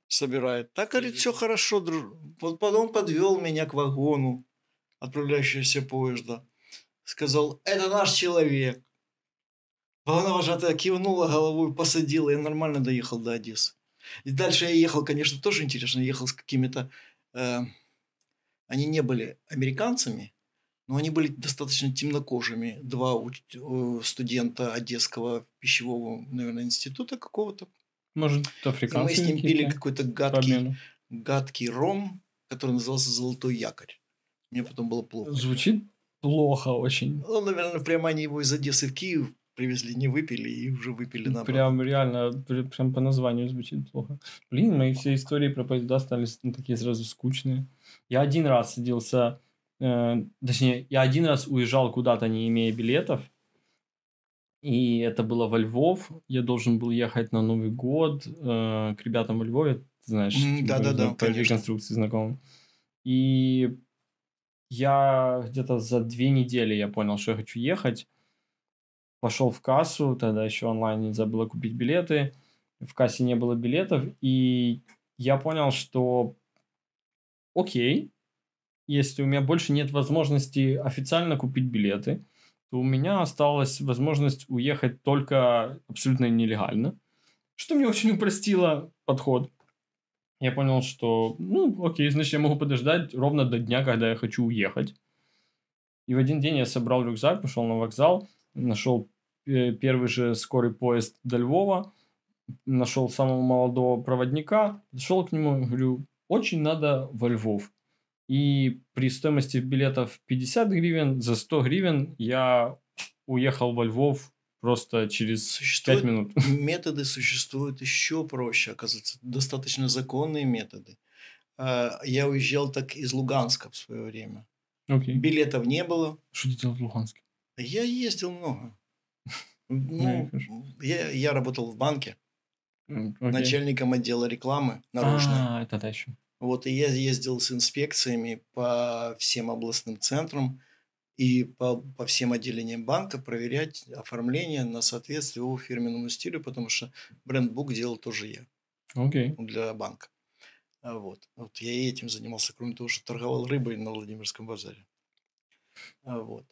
собирает. Так, говорит, все хорошо, друж... Вот потом подвел меня к вагону отправляющегося поезда. Сказал, это наш человек. Вагоновожатая кивнула головой, посадила, и нормально доехал до Одессы. И дальше я ехал, конечно, тоже интересно, ехал с какими-то... Э, они не были американцами, но они были достаточно темнокожими. Два студента Одесского пищевого, наверное, института какого-то. Может, африканцы. И мы с ним пили какой-то гадкий, гадкий ром, который назывался «Золотой якорь». Мне потом было плохо. Звучит плохо очень. Ну, наверное, прямо они его из Одессы в Киев привезли, не выпили и уже выпили на Прям реально, прям по названию звучит плохо. Блин, мои все истории про поезда стали ну, такие сразу скучные. Я один раз садился, э, точнее, я один раз уезжал куда-то, не имея билетов, и это было во Львов. Я должен был ехать на Новый год э, к ребятам во Львове. Ты знаешь, да-да-да, по реконструкции знакомым. И я где-то за две недели я понял, что я хочу ехать. пошел в кассу, тогда еще онлайн нельзя было купить билеты, в кассе не было билетов, и я понял, что окей, если у меня больше нет возможности официально купить билеты, то у меня осталась возможность уехать только абсолютно нелегально, что мне очень упростило подход. Я понял, что, ну, окей, значит, я могу подождать ровно до дня, когда я хочу уехать. И в один день я собрал рюкзак, пошел на вокзал, нашел э, первый же скорый поезд до Львова, нашел самого молодого проводника, зашел к нему, говорю, очень надо во Львов. И при стоимости билетов 50 гривен, за 100 гривен я уехал во Львов просто через существуют 5 минут. Методы существуют еще проще, оказывается, достаточно законные методы. А, я уезжал так из Луганска в свое время. Okay. Билетов не было. Что ты делал в Луганске? Я ездил много. Ну, я, я работал в банке. Okay. Начальником отдела рекламы наружной. А, это дальше. Вот, и я ездил с инспекциями по всем областным центрам и по, по всем отделениям банка проверять оформление на соответствие его фирменному стилю, потому что брендбук делал тоже я. Okay. Для банка. А вот. вот я и этим занимался, кроме того, что торговал рыбой на Владимирском базаре. А вот.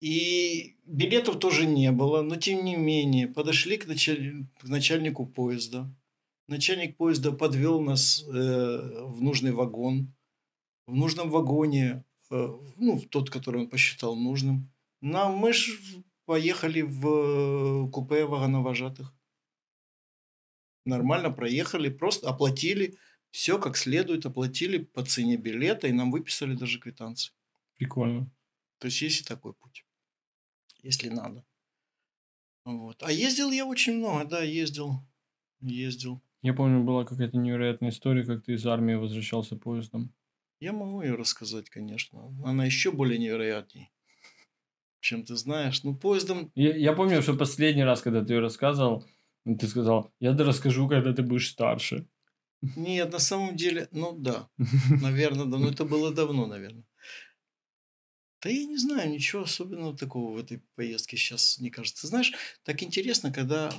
И билетов тоже не было, но тем не менее подошли к, началь... к начальнику поезда Начальник поезда подвел нас э, в нужный вагон. В нужном вагоне, э, ну, тот, который он посчитал нужным, нам мы ж поехали в э, купе вагоновожатых. Нормально проехали, просто оплатили, все как следует, оплатили по цене билета, и нам выписали даже квитанции. Прикольно. То есть, есть и такой путь, если надо. Вот. А ездил я очень много, да, ездил. Ездил. Я помню, была какая-то невероятная история, как ты из армии возвращался поездом. Я могу ее рассказать, конечно. Она еще более невероятней, чем ты знаешь. Ну, поездом... Я, я помню, что последний раз, когда ты ее рассказывал, ты сказал, я да расскажу, когда ты будешь старше. Нет, на самом деле, ну да, наверное, да, но это было давно, наверное. Да я не знаю, ничего особенного такого в этой поездке сейчас не кажется. Знаешь, так интересно, когда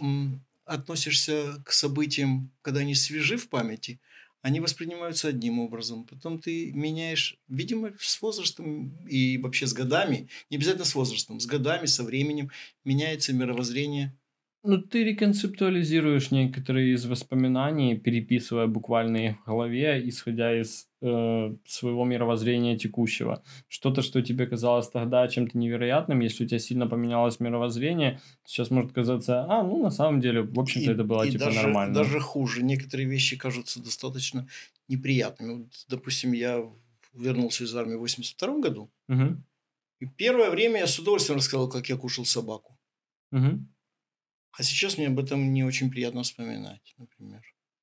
относишься к событиям, когда они свежи в памяти, они воспринимаются одним образом. Потом ты меняешь, видимо, с возрастом и вообще с годами, не обязательно с возрастом, с годами, со временем меняется мировоззрение ну, ты реконцептуализируешь некоторые из воспоминаний, переписывая буквально их в голове, исходя из э, своего мировоззрения текущего. Что-то, что тебе казалось тогда чем-то невероятным, если у тебя сильно поменялось мировоззрение, сейчас может казаться, а, ну, на самом деле, в общем-то, это было и типа даже, нормально. даже хуже. Некоторые вещи кажутся достаточно неприятными. Вот, допустим, я вернулся из армии в 82 году, угу. и первое время я с удовольствием рассказал, как я кушал собаку. Угу. А сейчас мне об этом не очень приятно вспоминать, например.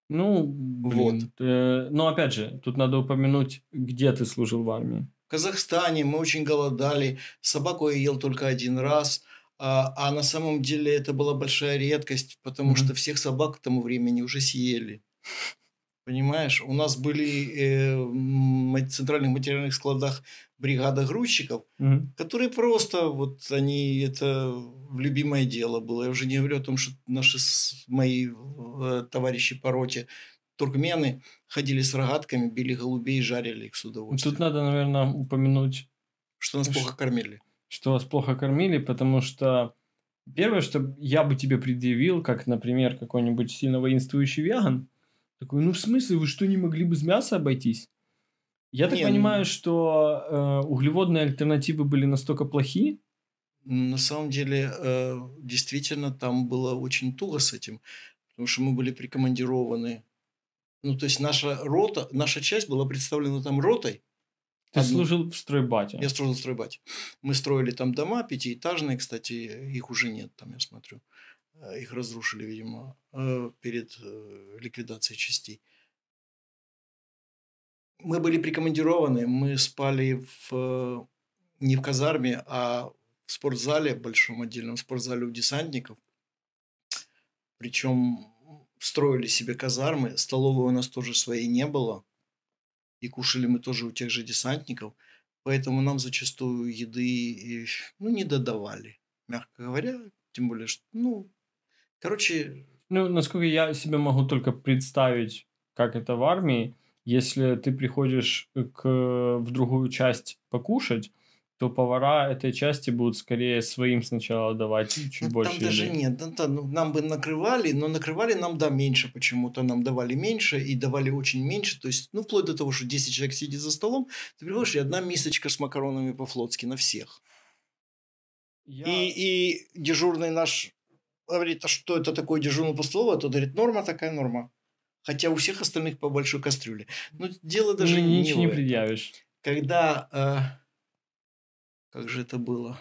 Ну, блин, вот. Э, но опять же, тут надо упомянуть, где ты служил в армии. В Казахстане мы очень голодали. Собаку я ел только один раз. А, а на самом деле это была большая редкость, потому mm-hmm. что всех собак к тому времени уже съели. Понимаешь, у нас были э, в центральных материальных складах бригада грузчиков, mm-hmm. которые просто вот они это в любимое дело было. Я уже не говорю о том, что наши мои э, товарищи по роте туркмены ходили с рогатками, били голубей, жарили их с удовольствием. Тут надо, наверное, упомянуть, что нас плохо кормили. Что вас плохо кормили, потому что первое, что я бы тебе предъявил, как, например, какой-нибудь сильно воинствующий веган, такой, ну в смысле, вы что, не могли бы с мяса обойтись? Я так не, понимаю, что э, углеводные альтернативы были настолько плохи? На самом деле, э, действительно, там было очень туго с этим, потому что мы были прикомандированы. Ну, то есть наша рота, наша часть была представлена там ротой. Ты одну. служил в стройбате? Я служил в стройбате. Мы строили там дома пятиэтажные, кстати, их уже нет там, я смотрю. Э, их разрушили, видимо, э, перед э, ликвидацией частей. Мы были прикомандированы, мы спали в, не в казарме, а в спортзале, большом отдельном спортзале у десантников. Причем строили себе казармы, столовой у нас тоже своей не было. И кушали мы тоже у тех же десантников. Поэтому нам зачастую еды ну, не додавали. Мягко говоря, Тем более, что, ну, короче... Ну, насколько я себе могу только представить, как это в армии, если ты приходишь к, в другую часть покушать, то повара этой части будут скорее своим сначала давать чуть ну, больше. Там даже еды. нет. Да, ну, нам бы накрывали, но накрывали нам, да, меньше почему-то. Нам давали меньше и давали очень меньше. То есть, ну, вплоть до того, что 10 человек сидит за столом, ты приходишь, и одна мисочка с макаронами по-флотски на всех. Я... И, и дежурный наш говорит, а что это такое дежурный по столу? А тот говорит, норма такая норма. Хотя у всех остальных по большой кастрюле. Но дело даже ну, не ничего не предъявишь. Когда... Э, как же это было?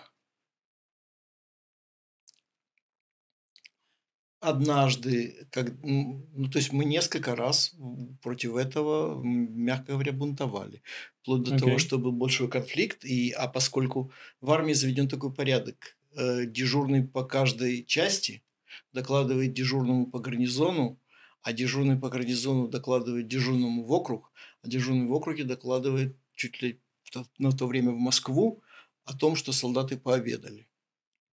Однажды, как, ну, то есть мы несколько раз против этого, мягко говоря, бунтовали. Вплоть до okay. того, что был большой конфликт. И, а поскольку в армии заведен такой порядок, дежурный по каждой части докладывает дежурному по гарнизону, а дежурный по гарнизону докладывает дежурному в округ, а дежурный в округе докладывает чуть ли на то время в Москву, о том, что солдаты пообедали.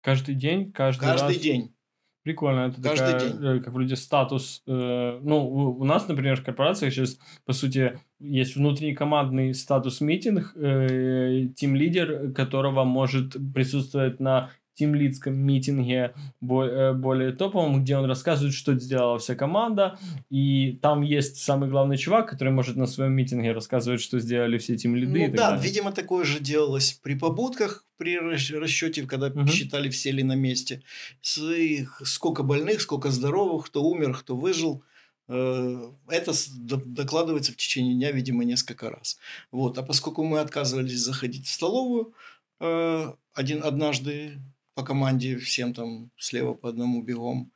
Каждый день? Каждый, каждый раз? день. Прикольно. Это каждый такая, день. Э, как вроде статус. Э, ну, у, у нас, например, в корпорациях сейчас, по сути, есть внутренний командный статус-митинг, э, тим-лидер, которого может присутствовать на тимлидском митинге э, более топовом, где он рассказывает, что сделала вся команда, и там есть самый главный чувак, который может на своем митинге рассказывать, что сделали все тимлиды. Ну да, далее. видимо, такое же делалось при побудках, при расчете, когда угу. считали все ли на месте. Сколько больных, сколько здоровых, кто умер, кто выжил. Э, это докладывается в течение дня, видимо, несколько раз. Вот. А поскольку мы отказывались заходить в столовую, э, один, однажды по команде всем там слева по одному бегом.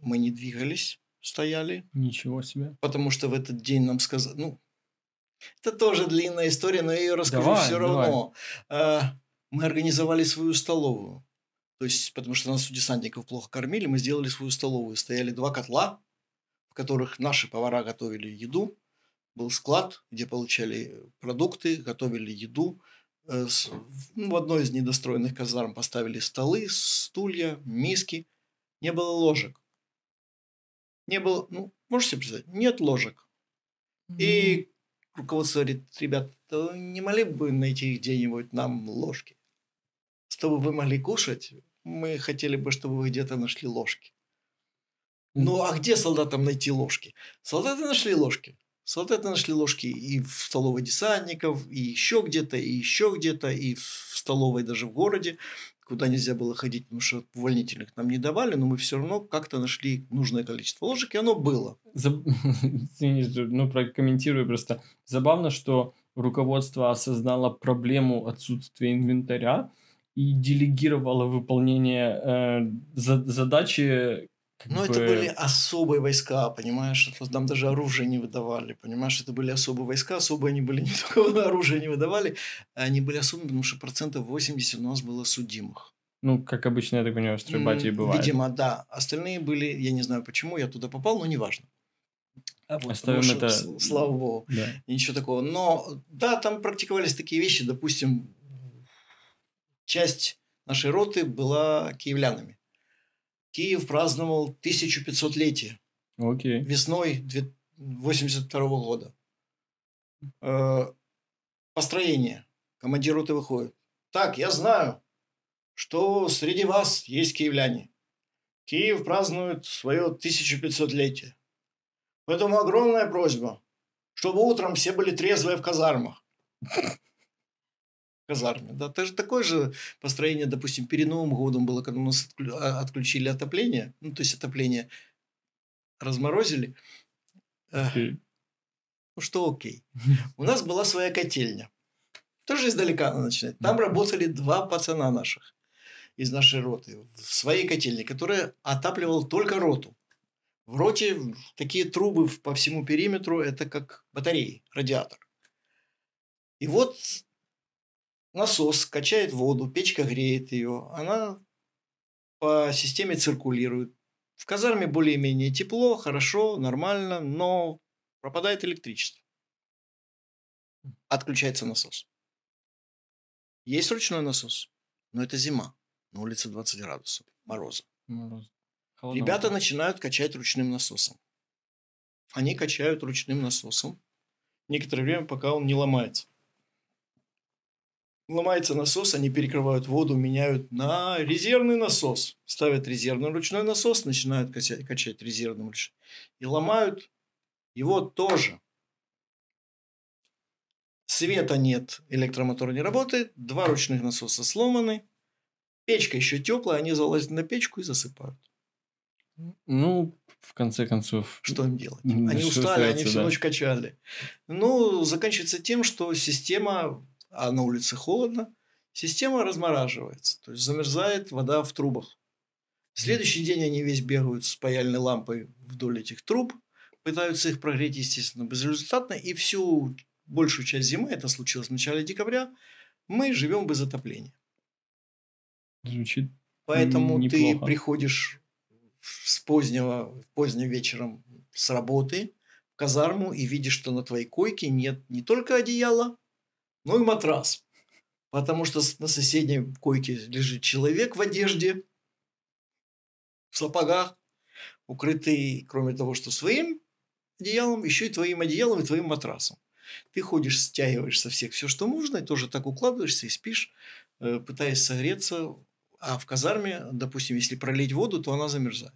Мы не двигались, стояли. Ничего себе. Потому что в этот день нам сказали... Ну, это тоже длинная история, но я ее расскажу давай, все равно. Давай. Мы организовали свою столовую. То есть, потому что нас у десантников плохо кормили, мы сделали свою столовую. Стояли два котла, в которых наши повара готовили еду. Был склад, где получали продукты, готовили еду. Э, в одной из недостроенных казарм поставили столы, стулья, миски. Не было ложек. Не было, ну, можете себе представить, нет ложек. Mm-hmm. И руководство говорит, ребят, не могли бы найти где-нибудь нам ложки? Чтобы вы могли кушать, мы хотели бы, чтобы вы где-то нашли ложки. Ну, а где солдатам найти ложки? Солдаты нашли ложки. Солдаты нашли ложки и в столовой десантников, и еще где-то, и еще где-то, и в столовой даже в городе, куда нельзя было ходить, потому что увольнительных нам не давали, но мы все равно как-то нашли нужное количество ложек, и оно было. Ну, прокомментирую просто. Забавно, что руководство осознало проблему отсутствия инвентаря и делегировало выполнение э, задачи ну, бы... это были особые войска, понимаешь? Нам даже оружие не выдавали, понимаешь? Это были особые войска, особые они были, не только оружие не выдавали, они были особыми, потому что процентов 80 у нас было судимых. Ну, как обычно, я так понимаю, в стройбате бывает. Видимо, да. Остальные были, я не знаю почему, я туда попал, но неважно. А вот, Оставим что, это... Слава богу. Да. Ничего такого. Но, да, там практиковались такие вещи. Допустим, часть нашей роты была киевлянами. Киев праздновал 1500-летие. Окей. Весной 82 года. Э, построение. Командир роты выходит. Так, я знаю, что среди вас есть киевляне. Киев празднует свое 1500-летие. Поэтому огромная просьба, чтобы утром все были трезвые в казармах казарме. Да, это же такое же построение, допустим, перед Новым годом было, когда у нас а, отключили отопление, ну, то есть отопление разморозили. Okay. Ну, что окей. У нас была своя котельня. Тоже издалека надо начинать. Там работали два пацана наших из нашей роты в своей котельне, которая отапливала только роту. В роте такие трубы по всему периметру, это как батареи, радиатор. И вот насос качает воду, печка греет ее, она по системе циркулирует. В казарме более-менее тепло, хорошо, нормально, но пропадает электричество. Отключается насос. Есть ручной насос, но это зима. На улице 20 градусов, мороза. Мороз. Ребята начинают качать ручным насосом. Они качают ручным насосом некоторое время, пока он не ломается. Ломается насос, они перекрывают воду, меняют на резервный насос. Ставят резервный ручной насос, начинают качать, качать резервным ручным. И ломают его тоже. Света нет, электромотор не работает, два ручных насоса сломаны, печка еще теплая, они залазят на печку и засыпают. Ну, в конце концов. Что им делать? Они устали, они всю да. ночь качали. Ну, заканчивается тем, что система, а на улице холодно, система размораживается. То есть замерзает вода в трубах. В следующий день они весь бегают с паяльной лампой вдоль этих труб, пытаются их прогреть, естественно, безрезультатно. И всю большую часть зимы, это случилось в начале декабря, мы живем без отопления. Звучит Поэтому неплохо. ты приходишь с позднего, поздним вечером с работы в казарму и видишь, что на твоей койке нет не только одеяла, но и матрас. Потому что на соседней койке лежит человек в одежде, в сапогах, укрытый, кроме того, что своим одеялом, еще и твоим одеялом и твоим матрасом. Ты ходишь, стягиваешь со всех все, что можно, и тоже так укладываешься и спишь, э, пытаясь согреться а в казарме, допустим, если пролить воду, то она замерзает.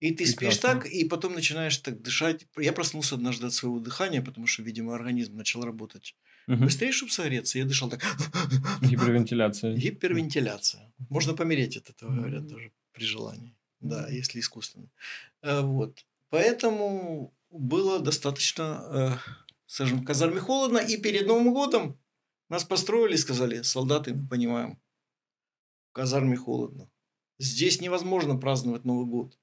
И ты Прекрасно. спишь так, и потом начинаешь так дышать. Я проснулся однажды от своего дыхания, потому что, видимо, организм начал работать угу. быстрее, чтобы согреться. Я дышал так. Гипервентиляция. Гипервентиляция. Можно помереть от этого, говорят, даже при желании. Да, если искусственно. Э, вот. Поэтому было достаточно, э, скажем, в казарме холодно. И перед Новым годом нас построили и сказали, солдаты, мы понимаем, в казарме холодно. Здесь невозможно праздновать Новый год.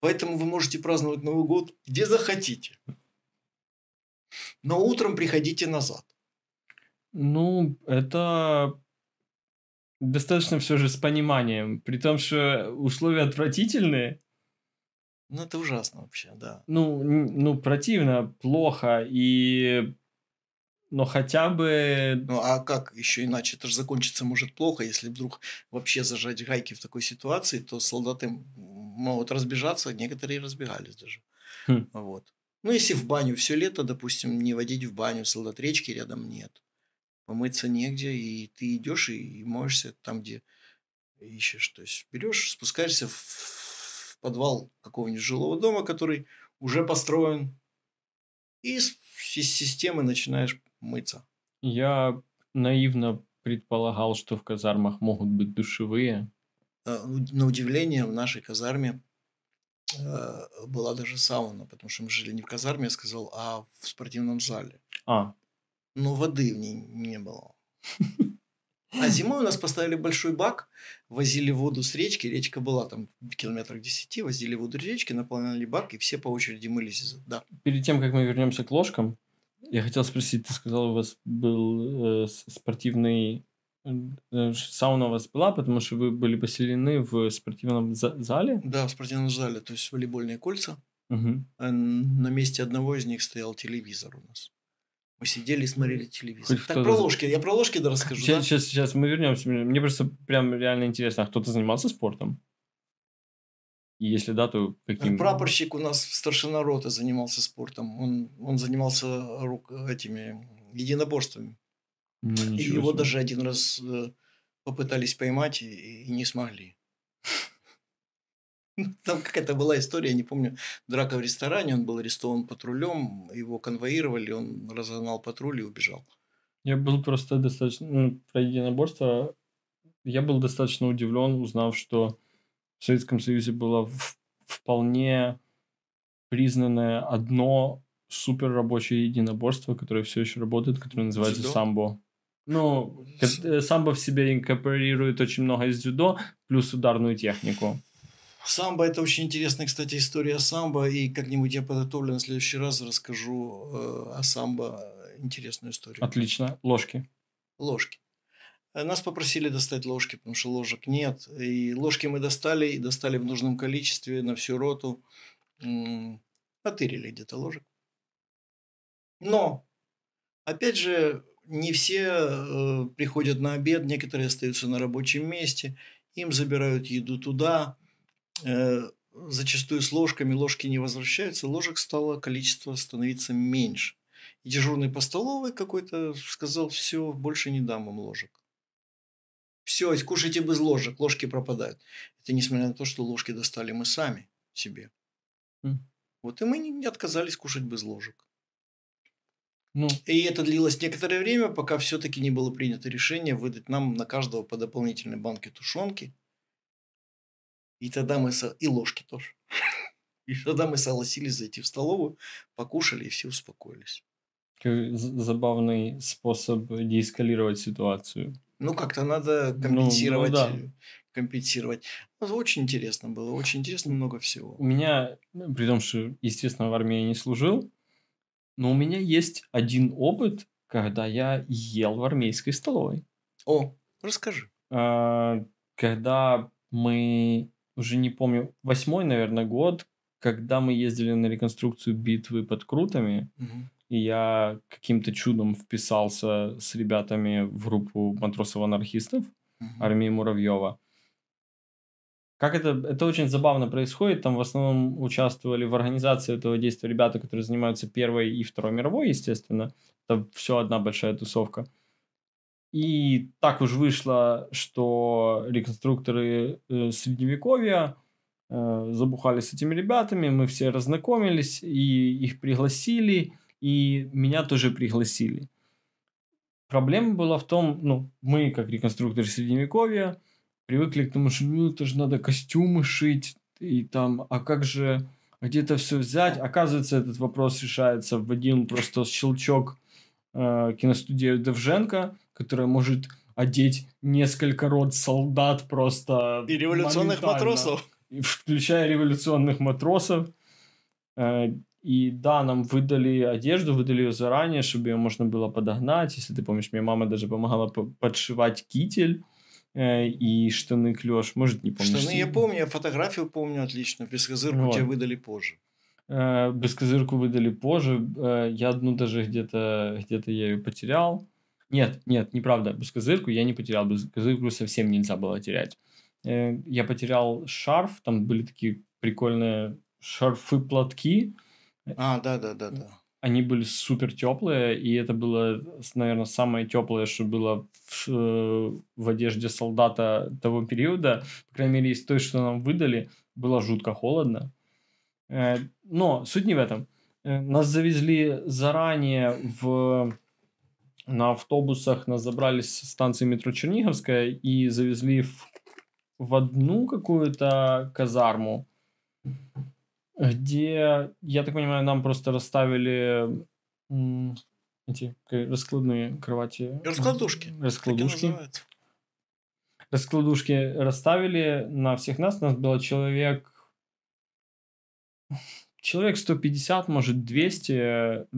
Поэтому вы можете праздновать Новый год где захотите. Но утром приходите назад. Ну, это достаточно все же с пониманием. При том, что условия отвратительные. Ну, это ужасно вообще, да. Ну, ну противно, плохо. И но хотя бы... Ну, а как еще иначе? Это же закончится может плохо, если вдруг вообще зажать гайки в такой ситуации, то солдаты могут разбежаться, некоторые разбегались даже. Хм. Вот. Ну, если в баню все лето, допустим, не водить в баню, солдат речки рядом нет. Помыться негде, и ты идешь и моешься там, где ищешь. То есть берешь, спускаешься в подвал какого-нибудь жилого дома, который уже построен, и с системы начинаешь мыться. Я наивно предполагал, что в казармах могут быть душевые. Э, на удивление, в нашей казарме э, была даже сауна, потому что мы жили не в казарме, я сказал, а в спортивном зале. А. Но воды в ней не было. А зимой у нас поставили большой бак, возили воду с речки, речка была там в километрах 10, возили воду с речки, наполняли бак, и все по очереди мылись. Да. Перед тем, как мы вернемся к ложкам, я хотел спросить, ты сказал, у вас был э, спортивный э, сауна у вас была, потому что вы были поселены в спортивном зале? Да, в спортивном зале, то есть волейбольные кольца. Угу. На месте одного из них стоял телевизор у нас. Мы сидели и смотрели телевизор. Хоть так про ложки. Я про ложки да расскажу. Сейчас, да? сейчас, сейчас мы вернемся. Мне просто прям реально интересно, а кто-то занимался спортом? И если да, то каким? Прапорщик у нас старшина роты занимался спортом. Он, он занимался рук, этими единоборствами. Ну, и его себе. даже один раз э, попытались поймать и, и не смогли. Там какая-то была история, я не помню, драка в ресторане, он был арестован патрулем, его конвоировали, он разогнал патруль и убежал. Я был просто достаточно, ну, про единоборство, я был достаточно удивлен, узнав, что в Советском Союзе было вполне признанное одно супер рабочее единоборство, которое все еще работает, которое называется дзюдо? самбо. Ну, э, самбо в себе инкорпорирует очень много из дзюдо, плюс ударную технику. Самбо – это очень интересная, кстати, история самбо, и как-нибудь я подготовлю на следующий раз, расскажу э, о самбо интересную историю. Отлично. Ложки. Ложки. Э, нас попросили достать ложки, потому что ложек нет. И ложки мы достали, и достали в нужном количестве на всю роту. Отырили где-то ложек. Но, опять же, не все э, приходят на обед, некоторые остаются на рабочем месте. им забирают еду туда, э, зачастую с ложками, ложки не возвращаются, ложек стало количество становиться меньше. И дежурный по столовой какой-то сказал, все, больше не дам вам ложек. Все, кушайте без ложек, ложки пропадают. Это несмотря на то, что ложки достали мы сами себе. Mm. Вот и мы не отказались кушать без ложек. Ну. И это длилось некоторое время, пока все-таки не было принято решение выдать нам на каждого по дополнительной банке тушенки. И тогда мы... Со... И ложки тоже. И тогда мы согласились зайти в столовую, покушали, и все успокоились. Забавный способ деэскалировать ситуацию. Ну, как-то надо компенсировать. Ну, ну, да. компенсировать. Ну, очень интересно было, очень интересно, много всего. У меня, ну, при том, что, естественно, в армии я не служил, но у меня есть один опыт, когда я ел в армейской столовой. О, расскажи. А, когда мы, уже не помню, восьмой, наверное, год, когда мы ездили на реконструкцию битвы под Крутами, угу. и я каким-то чудом вписался с ребятами в группу матросов-анархистов угу. армии Муравьева. Как это, это очень забавно происходит. Там в основном участвовали в организации этого действия ребята, которые занимаются Первой и Второй мировой, естественно. Это все одна большая тусовка. И так уж вышло, что реконструкторы э, Средневековья э, забухали с этими ребятами, мы все разнакомились, и их пригласили, и меня тоже пригласили. Проблема была в том, ну, мы, как реконструкторы Средневековья, привыкли к тому, что ну это же надо костюмы шить, и там, а как же где-то все взять? Оказывается, этот вопрос решается в один просто щелчок э, киностудии Девженко, которая может одеть несколько род солдат просто... И революционных матросов. Включая революционных матросов. Э, и да, нам выдали одежду, выдали ее заранее, чтобы ее можно было подогнать. Если ты помнишь, мне мама даже помогала подшивать китель и штаны клеш, может, не помню. Штаны я помню, я фотографию помню отлично, бескозырку вот. тебе выдали позже. Э, бескозырку выдали позже, э, я одну даже где-то где я ее потерял. Нет, нет, неправда, бескозырку я не потерял, бескозырку совсем нельзя было терять. Я потерял шарф, там были такие прикольные шарфы-платки. А, да-да-да. да они были супер теплые, и это было, наверное, самое теплое, что было в, э, в одежде солдата того периода. По крайней мере, из той, что нам выдали, было жутко холодно. Э, но суть не в этом. Э, нас завезли заранее в на автобусах, нас забрали с станции метро Черниговская и завезли в, в одну какую-то казарму, где, я так понимаю, нам просто расставили эти раскладные кровати. Раскладушки. Раскладушки. Раскладушки расставили на всех нас. Нас было человек... Человек 150, может, 200.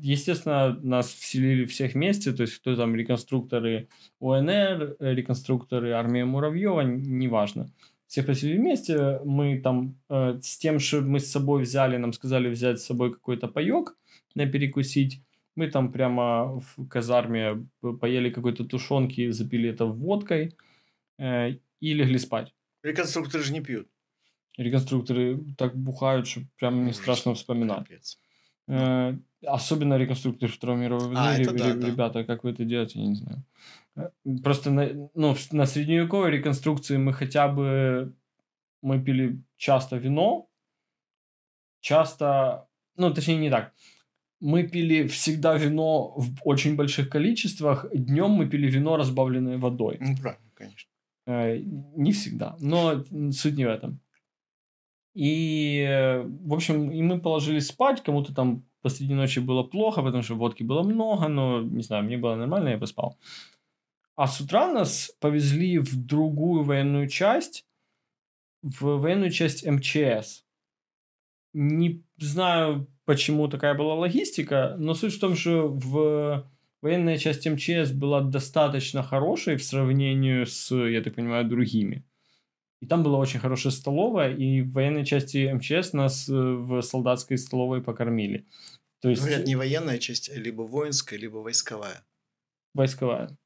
Естественно, нас вселили всех вместе. То есть, кто там реконструкторы УНР, реконструкторы армии Муравьева, неважно всех посели вместе, мы там э, с тем, что мы с собой взяли, нам сказали взять с собой какой-то паек на перекусить, мы там прямо в казарме поели какой-то тушенки, запили это водкой э, и легли спать. Реконструкторы же не пьют. Реконструкторы так бухают, что прям не страшно вспоминать. Э, особенно реконструкторы Второй мировой войны. А, да, ребята, да. как вы это делаете, я не знаю. Просто на, ну, на средневековой реконструкции мы хотя бы мы пили часто вино, часто, ну, точнее, не так. Мы пили всегда вино в очень больших количествах. Днем мы пили вино, разбавленное водой. Ну, правильно, конечно. Э, не всегда, но суть не в этом. И, в общем, и мы положились спать, кому-то там посреди ночи было плохо, потому что водки было много, но, не знаю, мне было нормально, я поспал. А с утра нас повезли в другую военную часть, в военную часть МЧС. Не знаю, почему такая была логистика, но суть в том, что в военная часть МЧС была достаточно хорошей в сравнении с, я так понимаю, другими. И там была очень хорошая столовая, и в военной части МЧС нас э, в солдатской столовой покормили. То есть... Говорят, не военная часть, а либо воинская, либо войсковая. Войсковая.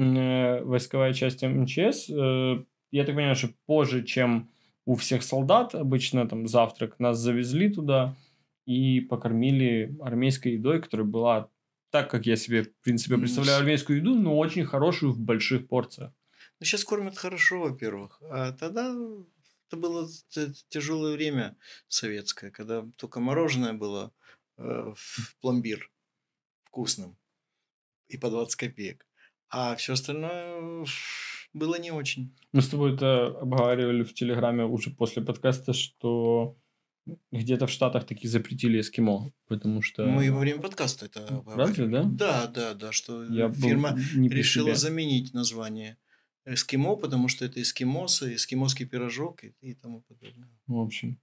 Э, войсковая часть МЧС, э, я так понимаю, что позже, чем у всех солдат, обычно там завтрак, нас завезли туда и покормили армейской едой, которая была так, как я себе, в принципе, представляю армейскую еду, но очень хорошую в больших порциях. Ну, сейчас кормят хорошо, во-первых. А тогда это было тяжелое время советское, когда только мороженое было э, в пломбир вкусным и по 20 копеек. А все остальное было не очень. Мы с тобой это обговаривали в Телеграме уже после подкаста, что где-то в Штатах таки запретили эскимо, потому что... Мы во время подкаста это Разве, да? Да, да, да, что Я фирма решила заменить название эскимо, потому что это эскимосы, эскимосский пирожок и, и тому подобное. В общем.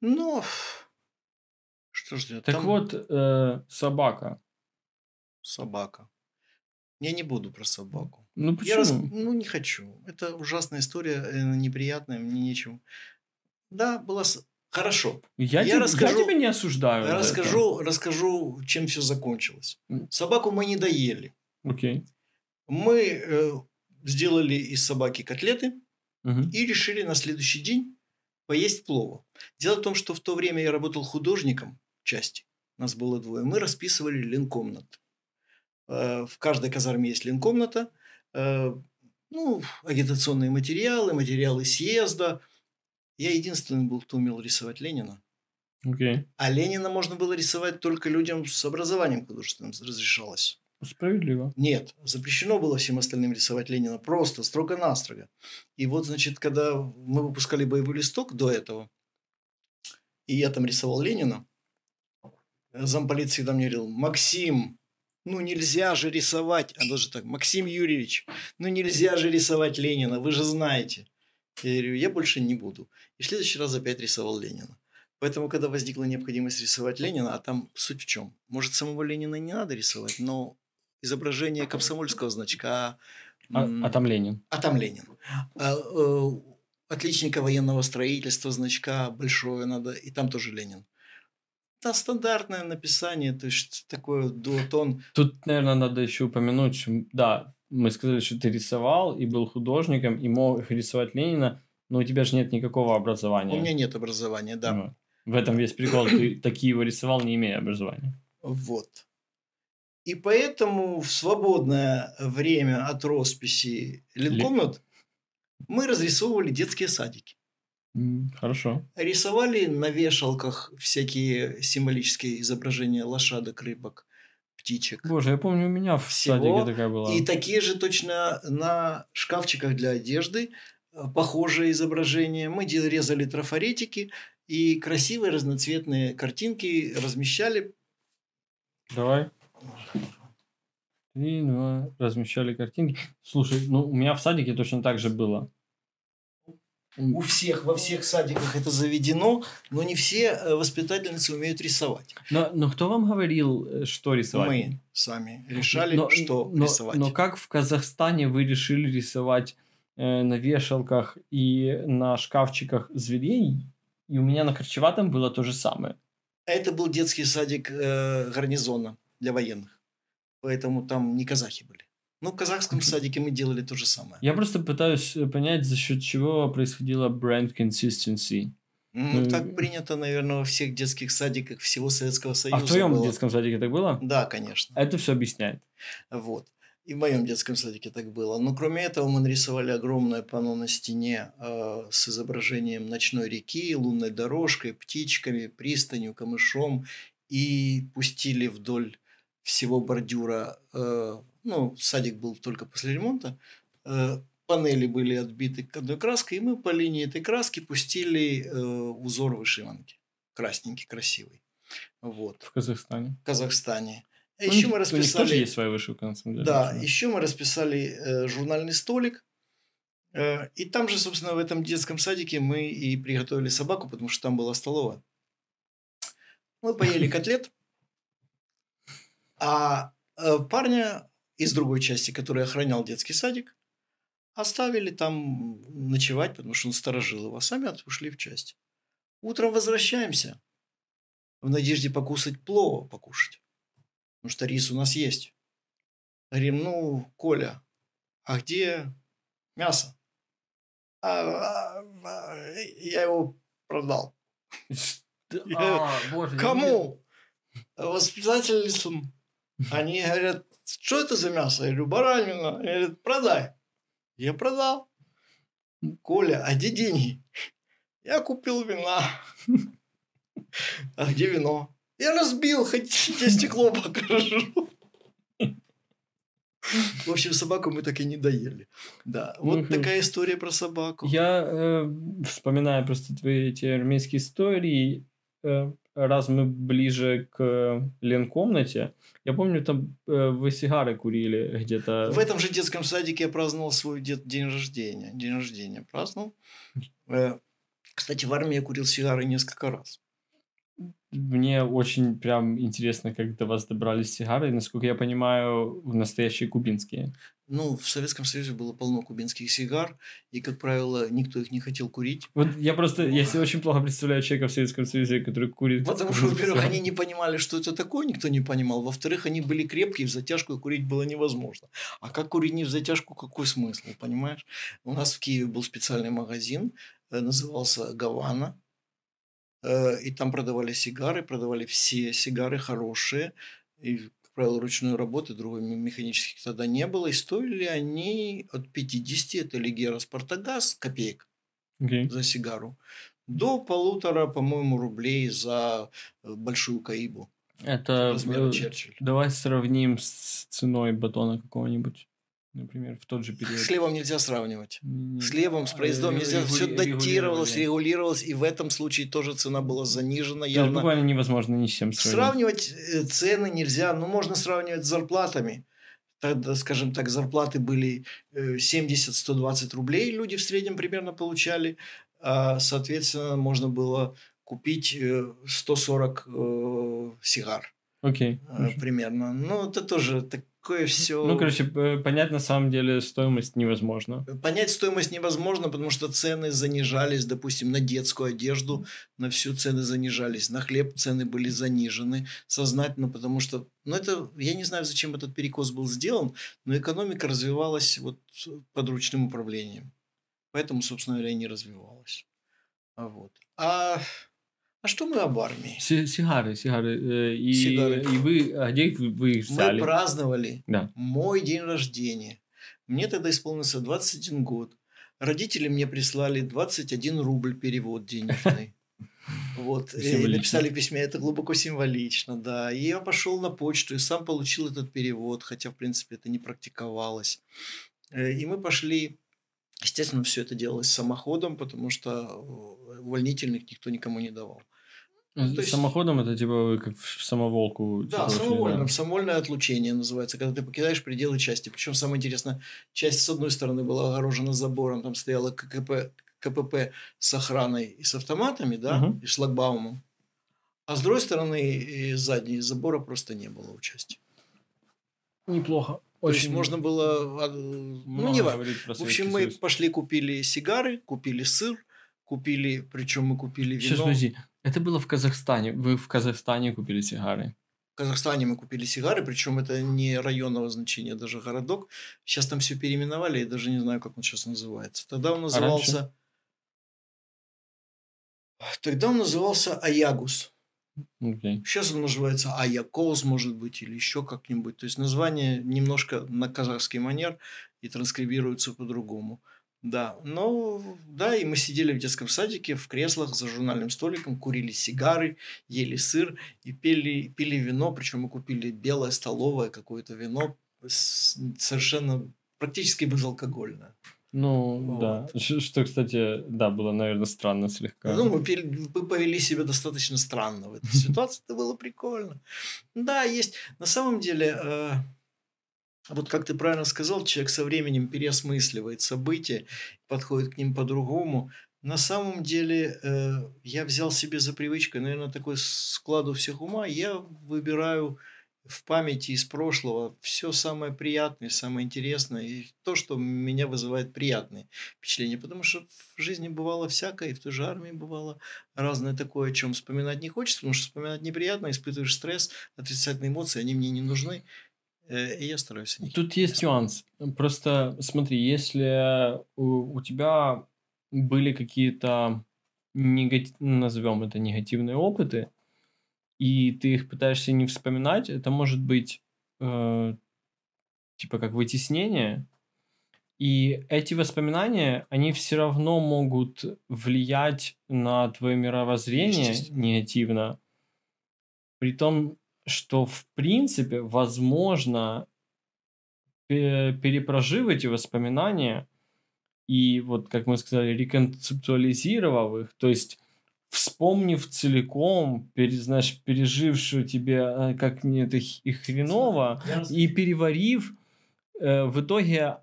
Ну, что ж Так там... вот, э, собака. Собака. Я не буду про собаку. Ну почему? Я рас... Ну не хочу. Это ужасная история, э, неприятная, мне нечем. Да, была Хорошо. Я, я, тебе, расскажу, я тебя не осуждаю. Расскажу, расскажу, чем все закончилось. Собаку мы не доели. Окей. Мы э, сделали из собаки котлеты угу. и решили на следующий день поесть плова. Дело в том, что в то время я работал художником части. Нас было двое. Мы расписывали ленкомнаты. Э, в каждой казарме есть ленкомната. Э, ну, агитационные материалы, материалы съезда. Я единственный был, кто умел рисовать Ленина. Okay. А Ленина можно было рисовать только людям с образованием художественным разрешалось. Справедливо. Нет, запрещено было всем остальным рисовать Ленина просто, строго-настрого. И вот, значит, когда мы выпускали боевой листок до этого, и я там рисовал Ленина, замполит всегда мне говорил, Максим, ну нельзя же рисовать, а даже так, Максим Юрьевич, ну нельзя же рисовать Ленина, вы же знаете. Я говорю, я больше не буду. И в следующий раз опять рисовал Ленина. Поэтому, когда возникла необходимость рисовать Ленина, а там суть в чем? Может, самого Ленина не надо рисовать, но изображение комсомольского значка. А, а там Ленин. А там Ленин. А, э, отличника военного строительства значка большое надо, и там тоже Ленин. Да, стандартное написание, то есть такое дуотон. Тут, наверное, надо еще упомянуть, да, мы сказали, что ты рисовал и был художником, и мог рисовать Ленина, но у тебя же нет никакого образования. У меня нет образования, да. Ну, в этом весь прикол. Ты такие его рисовал, не имея образования. Вот. И поэтому в свободное время от росписи линкомнат мы разрисовывали детские садики. Хорошо. Рисовали на вешалках всякие символические изображения лошадок, рыбок, птичек. Боже, я помню, у меня в Всего. садике такая была. И такие же точно на шкафчиках для одежды э, похожие изображения. Мы резали трафаретики и красивые разноцветные картинки размещали. Давай. Три, два, размещали картинки. Слушай, ну у меня в садике точно так же было. У всех, во всех садиках это заведено, но не все э, воспитательницы умеют рисовать. Но, но кто вам говорил, э, что рисовать? Мы сами решали, но, что но, рисовать. Но как в Казахстане вы решили рисовать э, на вешалках и на шкафчиках зверей? И у меня на Корчеватом было то же самое. Это был детский садик э, гарнизона для военных. Поэтому там не казахи были. Ну, в казахском садике мы делали то же самое. Я просто пытаюсь э, понять, за счет чего происходила бренд consistency. Ну, так принято, наверное, во всех детских садиках всего Советского Союза. А в твоем было. детском садике так было? Да, конечно. Это все объясняет. Вот. И в моем детском садике так было. Но кроме этого мы нарисовали огромное панно на стене э, с изображением ночной реки, лунной дорожкой, птичками, пристанью, камышом. И пустили вдоль всего бордюра, э, ну, садик был только после ремонта, э, панели были отбиты одной краской, и мы по линии этой краски пустили э, узор вышиванки. Красненький, красивый. Вот. В Казахстане. В Казахстане. А ну, еще мы расписали... У тоже есть своя вышивка, на самом деле. Да, еще мы расписали э, журнальный столик. Э, и там же, собственно, в этом детском садике мы и приготовили собаку, потому что там была столовая. Мы поели котлет. А э, парня из другой части, который охранял детский садик, оставили там ночевать, потому что он сторожил его, а сами ушли в часть. Утром возвращаемся в надежде покусать плова, покушать. Потому что рис у нас есть. Говорим, ну, Коля, а где мясо? А, а, а, я его продал. А, Кому? Воспитательницам. Они говорят, что это за мясо? Я говорю, баранина. Они говорят, продай. Я продал. Коля, а где деньги? Я купил вина. А где вино? Я разбил, хотите стекло покажу. В общем, собаку мы так и не доели. Да, вот Мгм. такая история про собаку. Я э, вспоминаю просто твои эти армейские истории. Э, раз мы ближе к ленкомнате, я помню, там э, вы сигары курили где-то. В этом же детском садике я праздновал свой дет- день рождения. День рождения праздновал. Э, Кстати, в армии я курил сигары несколько раз. Мне очень прям интересно, как до вас добрались сигары. Насколько я понимаю, настоящие кубинские. Ну, в Советском Союзе было полно кубинских сигар, и, как правило, никто их не хотел курить. Вот я просто, я себе очень плохо представляю человека в Советском Союзе, который курит. Потому что, во-первых, они не понимали, что это такое, никто не понимал. Во-вторых, они были крепкие, в затяжку курить было невозможно. А как курить не в затяжку, какой смысл, понимаешь? У нас в Киеве был специальный магазин, э, назывался «Гавана». Э, И там продавали сигары, продавали все сигары хорошие. И, правило, ручной работы, другой ме- механических тогда не было. И стоили они от 50, это Лигера Спартагаз, копеек Окей. за сигару, до полутора, по-моему, рублей за э, большую каибу Это размера Черчилль. давай сравним с ценой батона какого-нибудь, например, в тот же период. С хлебом нельзя сравнивать. Не- С хлебом, с А, проездом регу- нельзя. Все регули- датировалось, регулировалось. И в этом случае тоже цена была занижена. Есть Явно. буквально невозможно ни с чем сравнить. Сравнивать э, цены нельзя. Ну, можно сравнивать с зарплатами. Тогда, скажем так, зарплаты были э, 70-120 рублей. Люди в среднем примерно получали. А, соответственно, можно было купить э, 140 э, сигар. Окей. э, хорошо. примерно. Ну, это тоже такое все. Ну, короче, п- понять на самом деле стоимость невозможно. Понять стоимость невозможно, потому что цены занижались, допустим, на детскую одежду, на всю цены занижались, на хлеб цены были занижены сознательно, потому что, ну это, я не знаю, зачем этот перекос был сделан, но экономика развивалась вот подручным управлением. Поэтому, собственно говоря, и не развивалась. А вот. А, а что мы об армии? Си- Сигары, сигары. э, И, Сигары. и вы, а где вы, вы их Мы взяли? праздновали Да. мой день рождения. Мне тогда исполнился 21 год. Родители мне прислали 21 рубль перевод денежный. Вот. И Символично. написали в письме, это глубоко символично, да. И я пошел на почту и сам получил этот перевод, хотя, в принципе, это не практиковалось. Э, И мы пошли, естественно, все это делалось самоходом, потому что э, увольнительных никто никому не давал. С то есть- Самоходом это типа вы как в самоволку. Да, типа, самовольно, самовольное отлучение называется, когда ты покидаешь пределы части. Причем самое интересное, часть с одной стороны была огорожена забором, там стояла ККП, КПП с охраной и с автоматами, да, Мгм. и шлагбаумом. А с другой стороны, и задней забора просто не было у части. Неплохо. То есть можно было, а, ну не важно. В общем, мы Союз. пошли, купили сигары, купили сыр, купили, причем мы купили вино. Сейчас, подожди. Это было в Казахстане. Вы в Казахстане купили сигары. В Казахстане мы купили сигары, причем это не районного значения, даже городок. Сейчас там все переименовали, я даже не знаю, как он сейчас называется. Тогда он А назывался... Тогда он назывался Аягус. Окей. Сейчас он называется Аякоз, может быть, или еще как-нибудь. То есть название немножко на казахский манер и транскрибируется по-другому. Да, ну, да, и мы сидели в детском садике в креслах за журнальным столиком, курили сигары, ели сыр и пили, пили вино, причем мы купили белое столовое какое-то вино, совершенно практически безалкогольное. Ну, Вот. да. Что, кстати, да, было, наверное, странно слегка. Ну, мы, пили- мы повели себя достаточно странно в этой ситуации. Это было прикольно. Да, есть. На самом деле, э, вот как ты правильно сказал, человек со временем переосмысливает события, подходит к ним по-другому. На самом деле, э, я взял себе за привычку, наверное, такой склад у всех ума. Я выбираю в памяти из прошлого все самое приятное, самое интересное и то, что меня вызывает приятные впечатления. Потому что в жизни бывало всякое, и в той же армии бывало разное такое, о чем вспоминать не хочется, потому что вспоминать неприятно, испытываешь стресс, отрицательные эмоции, они мне не нужны. Э, И я стараюсь них. Тут есть нюанс. Просто смотри, если у, у тебя были какие-то, негати... назовем это негативные опыты, и ты их пытаешься не вспоминать, это может быть э, типа как вытеснение, и эти воспоминания, они все равно могут влиять на твое мировоззрение негативно, при том, что в принципе возможно перепрожив эти воспоминания и вот, как мы сказали, реконцептуализировав их, то есть вспомнив целиком, пере, знаешь, пережившую тебе, э, как не это и хреново, и переварив, э, в итоге,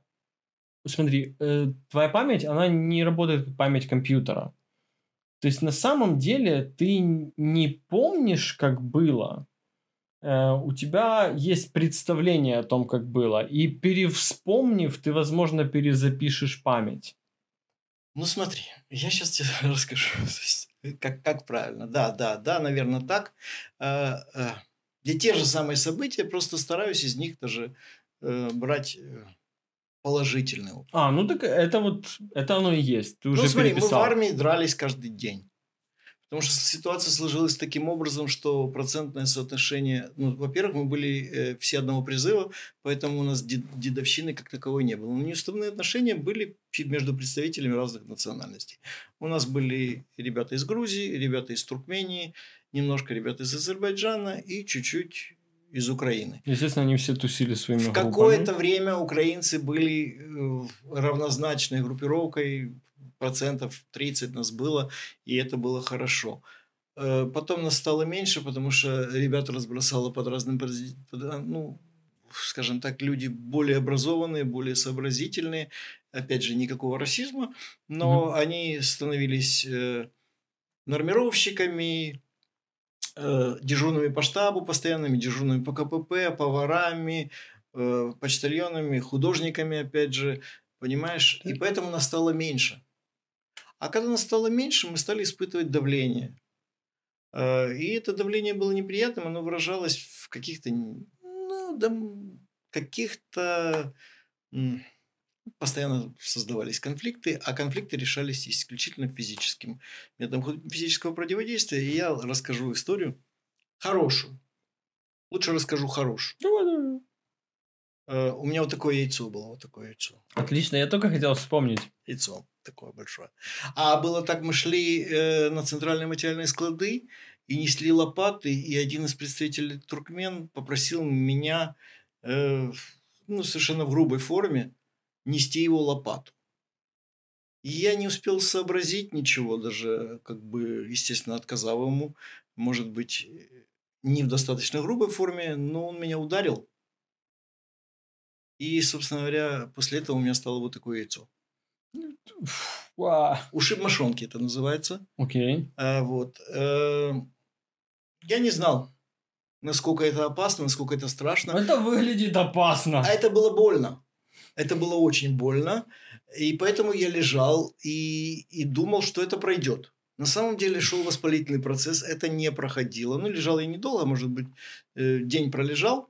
смотри, э, твоя память, она не работает как память компьютера. То есть на самом деле ты не помнишь, как было, у тебя есть представление о том, как было, и перевспомнив, ты, возможно, перезапишешь память. Ну смотри, я сейчас тебе расскажу, как, как правильно. Да, да, да, наверное, так. Э, э, где те же самые события, просто стараюсь из них даже э, брать э, положительный опыт. А, ну так это вот, это оно и есть. Ты ну, уже смотри, переписал. мы в армии дрались каждый день. Потому что ситуация сложилась таким образом, что процентное соотношение... Ну, во-первых, мы были э, все одного призыва, поэтому у нас дед, дедовщины как таковой не было. Но неуставные отношения были между представителями разных национальностей. У нас были ребята из Грузии, ребята из Туркмении, немножко ребята из Азербайджана и чуть-чуть из Украины. Естественно, они все тусили своими В какое-то время украинцы были э, равнозначной группировкой процентов 30 нас было, и это было хорошо. Э, потом нас стало меньше, потому что ребята разбросало под разным, ну, скажем так, люди более образованные, более сообразительные. Опять же, никакого расизма, но mm-hmm. они становились э, нормировщиками, э, дежурными по штабу, постоянными дежурными по КПП, поварами, почтальонами, художниками, опять же, понимаешь? И поэтому нас стало меньше. А когда нас стало меньше, мы стали испытывать давление. А, и это давление было неприятным, оно выражалось в каких-то, ну, да, каких-то постоянно создавались конфликты, а конфликты решались исключительно физическим методом физического противодействия. И я расскажу историю хорошую. Лучше расскажу хорошую. Давай, давай. Uh, у меня вот такое яйцо было, вот такое яйцо. Отлично, я только хотел вспомнить. Яйцо такое большое. А было так, мы шли э, на центральные материальные склады и несли лопаты, и один из представителей туркмен попросил меня, э, ну, совершенно в грубой форме, нести его лопату. И я не успел сообразить ничего, даже, как бы, естественно, отказал ему, может быть, не в достаточно грубой форме, но он меня ударил. И, собственно говоря, после этого у меня стало вот такое яйцо. Ушиб мошонки это называется. Окей. А, вот. Э, я не знал, насколько это опасно, насколько это страшно. Это выглядит опасно. А это было больно. Это было очень больно. И поэтому я лежал и, и думал, что это пройдет. На самом деле шел воспалительный процесс, это не проходило. Ну, лежал я недолго, может быть, э, день пролежал.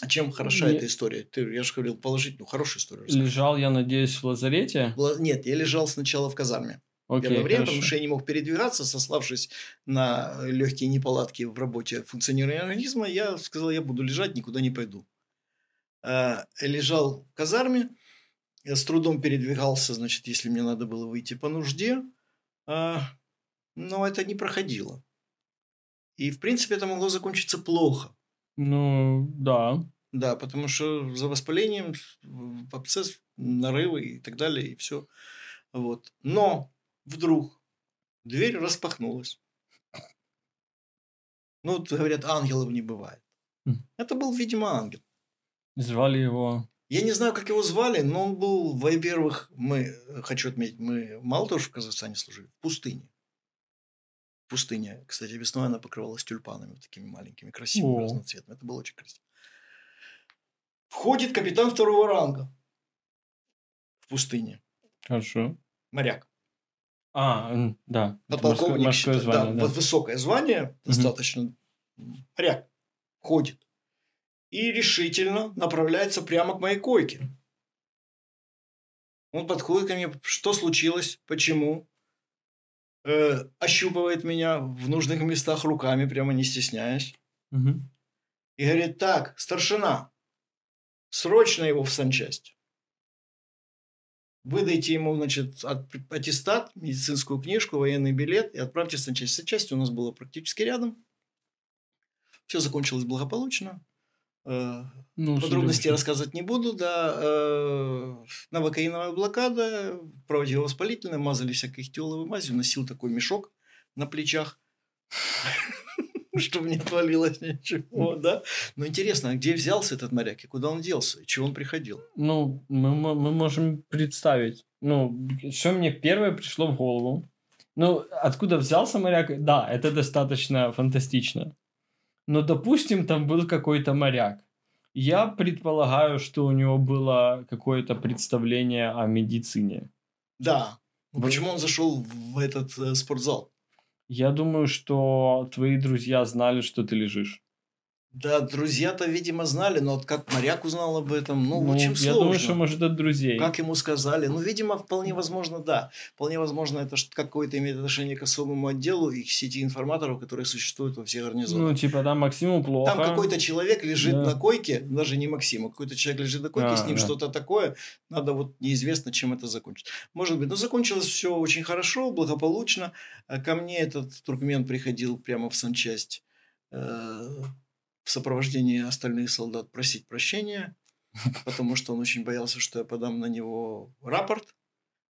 А чем хороша не... эта история? Ты, я же говорил, положительную, хорошую историю. Расскажи. Лежал я, надеюсь, в лазарете? Нет, я лежал сначала в казарме. Окей, Первое время, хорошо. потому что я не мог передвигаться, сославшись на легкие неполадки в работе функционирования организма, я сказал, я буду лежать, никуда не пойду. А, лежал в казарме, я с трудом передвигался, значит, если мне надо было выйти по нужде, а, но это не проходило. И, в принципе, это могло закончиться плохо. Ну, да. Да, потому что за воспалением, абсцесс, нарывы и так далее, и все. Вот. Но вдруг дверь распахнулась. Ну, вот говорят, ангелов не бывает. Хм. Это был, видимо, ангел. Звали его... Я не знаю, как его звали, но он был, во-первых, мы, хочу отметить, мы мало того, что в Казахстане служили, в пустыне пустыня. Кстати, весной она покрывалась тюльпанами такими маленькими, красивыми, О. разноцветными. Это было очень красиво. Входит капитан второго ранга в пустыне. Хорошо. Моряк. А, да. Подполковник. Морское, морское звание, да, да. Высокое звание, достаточно. Моряк. Ходит. И решительно направляется прямо к моей койке. Он подходит ко мне, что случилось, почему? Э, ощупывает меня в нужных местах руками, прямо не стесняясь. Угу. И говорит, так, старшина, срочно его в санчасть. Выдайте ему, значит, аттестат, медицинскую книжку, военный билет и отправьте в санчасть. Санчасть у нас было практически рядом. Все закончилось благополучно. Э, ну, Подробности рассказывать не буду, да. Э, новокаиновая блокада, противовоспалительная, мазали всякой хтиоловой мазью, носил такой мешок на плечах, чтобы не отвалилось ничего, да. Но интересно, а где взялся этот моряк и куда он делся, и чего он приходил? Ну, мы, мы можем представить. Ну, что мне первое пришло в голову? Ну, откуда взялся моряк? Да, это достаточно фантастично но, допустим, там был какой-то моряк. Я предполагаю, что у него было какое-то представление о медицине. Да. Но почему он зашел в этот э, спортзал? Я думаю, что твои друзья знали, что ты лежишь. Да, друзья-то, видимо, знали, но вот как моряк узнал об этом, ну, ну очень сложно. Я думаю, что, может, от друзей. Как ему сказали? Ну, видимо, вполне возможно, да. Вполне возможно, это какое-то имеет отношение к особому отделу и к сети информаторов, которые существуют во всех гарнизонах. Ну, типа, там Максиму плохо. Там какой-то человек лежит да. на койке, даже не Максиму, какой-то человек лежит на койке, а, с ним да. что-то такое, надо вот неизвестно, чем это закончится. Может быть, но закончилось все очень хорошо, благополучно. Ко мне этот туркмен приходил прямо в санчасть э, в сопровождении остальных солдат просить прощения, потому что он очень боялся, что я подам на него рапорт.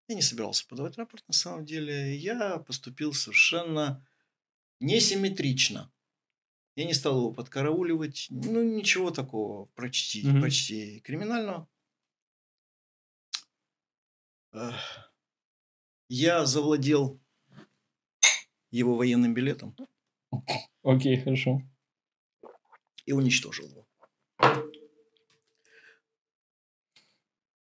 Я не собирался подавать рапорт на самом деле. Я поступил совершенно несимметрично. Я не стал его подкарауливать. Ну, ничего такого почти, mm-hmm. почти криминального. Я завладел его военным билетом. Окей, okay, хорошо и уничтожил его.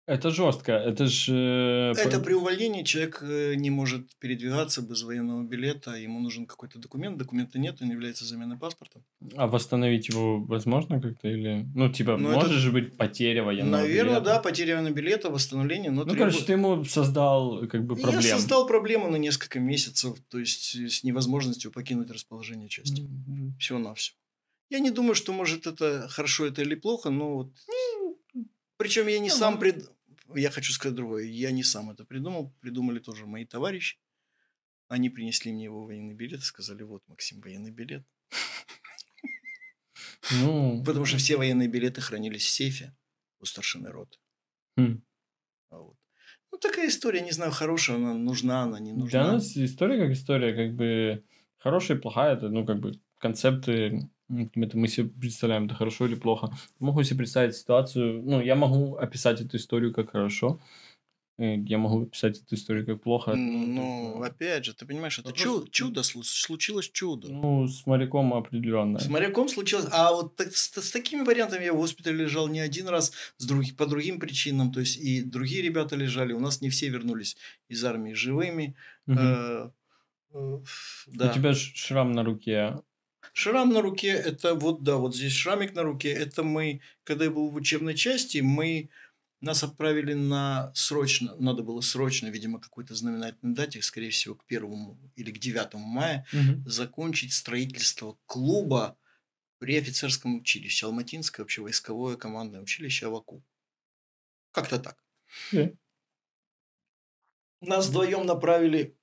Это жестко. Это же... Это при увольнении человек э, не может передвигаться без военного билета. Ему нужен какой-то документ. Документа нет, он является заменой паспорта. А восстановить его возможно как-то? Или... Ну, типа, ну, может это... же быть потеря военного Наверное, билета? да, потеря военного билета, восстановление. Но ну, требует... короче, ты ему создал как бы проблему. Я создал проблему на несколько месяцев. То есть, с невозможностью покинуть расположение части. Mm-hmm. Всего-навсего. Я не думаю, что, может, это хорошо это или плохо, но вот... Причем я не ну, сам прид... Я хочу сказать другое. Я не сам это придумал. Придумали тоже мои товарищи. Они принесли мне его военный билет и сказали, вот, Максим, военный билет. Ну... Потому что все военные билеты хранились в сейфе у старшины роты. Хм. А вот. Ну, такая история, не знаю, хорошая она, нужна она, не нужна. Для нас история как история, как бы хорошая и плохая, это, ну, как бы концепты это мы себе представляем, это хорошо или плохо. Могу себе представить ситуацию, ну, я могу описать эту историю как хорошо, я могу описать эту историю как плохо. Ну, опять же, ты понимаешь, это чудо, чудо, случилось чудо. Ну, с моряком определенно. С моряком случилось, а вот так, с, с такими вариантами я в госпитале лежал не один раз, с друг, по другим причинам, то есть и другие ребята лежали, у нас не все вернулись из армии живыми. Угу. Э, э, да. У тебя шрам на руке Шрам на руке, это вот, да, вот здесь шрамик на руке, это мы, когда я был в учебной части, мы, нас отправили на срочно, надо было срочно, видимо, какой-то знаменательной дате, скорее всего, к первому или к 9 мая, угу. закончить строительство клуба при офицерском училище, Алматинское общевойсковое командное училище Аваку. Как-то так. Yeah. Нас вдвоем направили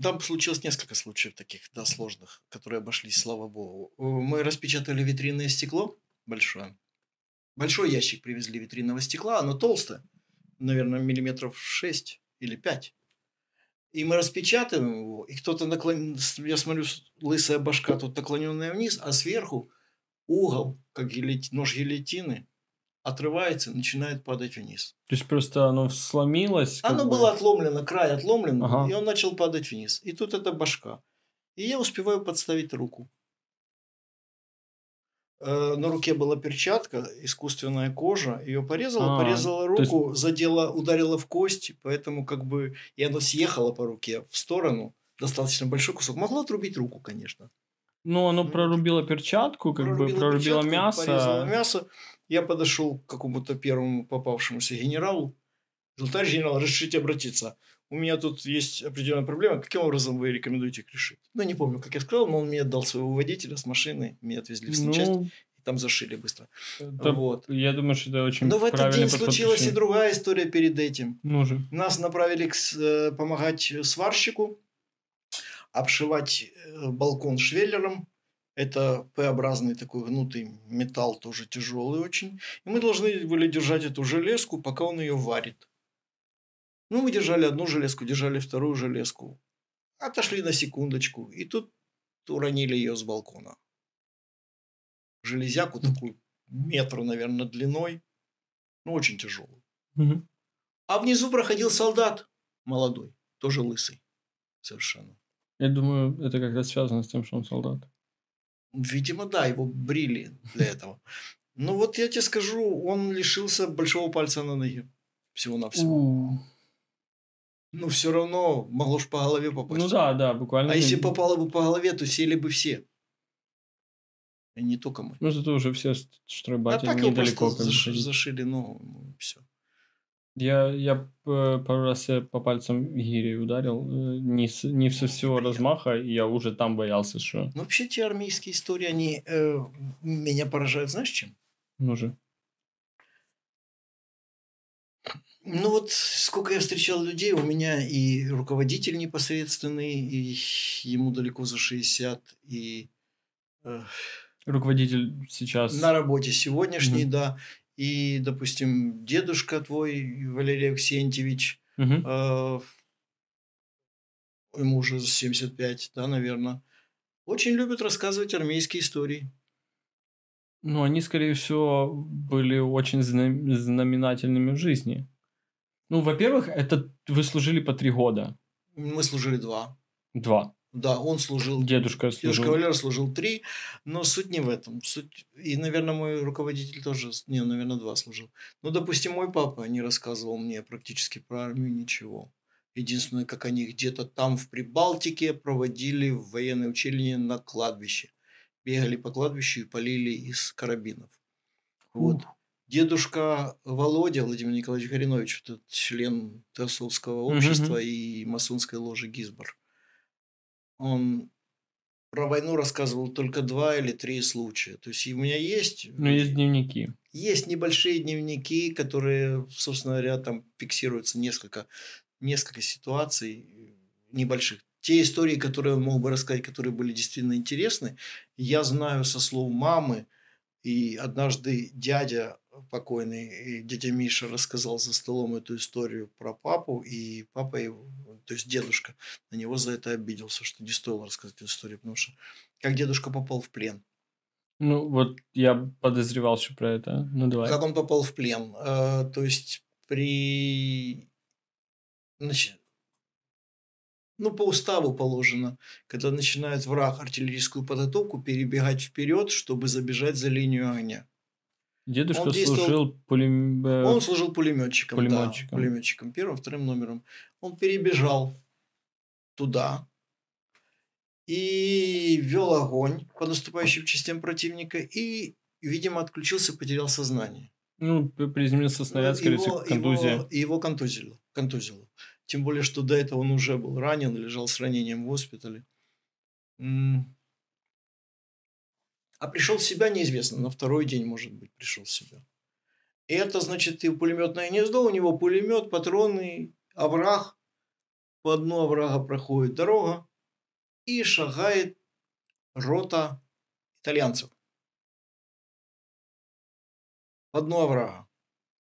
там случилось несколько случаев таких, да, сложных, которые обошлись, слава богу. Мы распечатали витринное стекло большое. Большой ящик привезли витринного стекла, оно толстое, наверное, миллиметров 6 или 5. И мы распечатываем его, и кто-то наклонен, я смотрю, лысая башка тут наклоненная вниз, а сверху угол, как гильот... нож гильотины, отрывается, начинает падать вниз. То есть просто оно сломилось? Оно бы... было отломлено, край отломлен, ага. и он начал падать вниз. И тут это башка. И я успеваю подставить руку. Э, на руке была перчатка, искусственная кожа, ее порезала, а, порезала руку, есть... задела, ударила в кость, поэтому как бы и оно съехало по руке в сторону, достаточно большой кусок. Могло отрубить руку, конечно. Ну, оно прорубило перчатку, как прорубило бы прорубило перчатку, мясо. Порезало мясо. Я подошел к какому-то первому попавшемуся генералу Товарищ генерал, разрешите обратиться. У меня тут есть определенная проблема. Каким образом вы рекомендуете их решить? Ну, не помню, как я сказал, но он мне дал своего водителя с машины, меня отвезли в санчасть, Ну, и там зашили быстро. это- Вот. я думаю, что это очень Но в этот день случилась и решению. другая история перед этим. Ну же. Нас направили к э, помогать сварщику обшивать э, балкон швеллером. Это П-образный такой гнутый металл, тоже тяжелый очень. И мы должны были держать эту железку, пока он ее варит. Ну, мы держали одну железку, держали вторую железку. Отошли на секундочку. И тут уронили ее с балкона. Железяку такую метр, наверное, длиной. Ну, очень тяжелую. А внизу проходил солдат молодой, тоже лысый. Совершенно. Я думаю, это как-то связано с тем, что он солдат. Видимо, да, его брили для этого. Ну вот я тебе скажу, он лишился большого пальца на ноге. Всего-навсего. Ну, все равно могло ж по голове попасть. Ну да, да, буквально. А если попало бы по голове, то сели бы все. И не только мы. Ну, зато уже все с- А так его недалеко. бы заш- зашили ну, все. Я, я э, пару раз себя по пальцам гири ударил. э, Не, с- не со всего размаха, и я уже там боялся, что... Но вообще те армейские истории, они э, меня поражают, знаешь, чем? Ну же. Ну вот сколько я встречал людей, у меня и руководитель непосредственный, и ему далеко за 60, и э, Руководитель сейчас... на работе сегодняшний, Мгм. да, и, допустим, дедушка твой, Валерий Аксентьевич, Мгм. э, ему уже за 75, да, наверное, очень любит рассказывать армейские истории. Ну, они, скорее всего, были очень зна- знаменательными в жизни. Ну, во-первых, это вы служили по три года. Мы служили два. Два. Да, он служил Дедушка служил. Дедушка Валера служил три, но суть не в этом. Суть... И, наверное, мой руководитель тоже, не, наверное, два служил. Ну, допустим, мой папа не рассказывал мне практически про армию ничего. Единственное, как они где-то там в Прибалтике проводили военные учения на кладбище. Бегали по кладбищу и полили из карабинов. Вот. Ух. Дедушка Володя, Владимир Николаевич этот член Теософского Мгм, общества и масонской ложи Гизбор, он про войну рассказывал только два или три случая. То есть у меня есть, Ну, есть дневники. есть небольшие дневники, которые, собственно говоря, там фиксируются несколько, несколько ситуаций небольших. Те истории, которые он мог бы рассказать, которые были действительно интересны, я знаю со слов мамы, и однажды дядя покойный, и дядя Миша рассказал за столом эту историю про папу, и папа его, то есть дедушка, на него за это обиделся, что не стоило рассказать эту историю, потому что как дедушка попал в плен. Ну, вот я подозревал, что про это. Ну, давай. Как он попал в плен? Э, то есть при... Значит, ну, по уставу положено, когда начинает враг артиллерийскую подготовку, перебегать вперед, чтобы забежать за линию огня. Дедушка он действовал- служил пулем... э, Он служил пулеметчиком, пулемётчиком. да, пулеметчиком первым, вторым номером. Он перебежал туда и вел огонь по наступающим частям противника и, видимо, отключился, потерял сознание. Ну, приземлился снаряд, скорее его- всего, контузия. Его, его контузило, контузило. Тем более, что до этого он уже был ранен, лежал с ранением в госпитале. М. А пришел в себя неизвестно. На второй день, может быть, пришел в себя. И это, значит, и пулеметное гнездо, у него пулемет, патроны, овраг. По дну оврага проходит дорога. И шагает рота итальянцев. По дну оврага.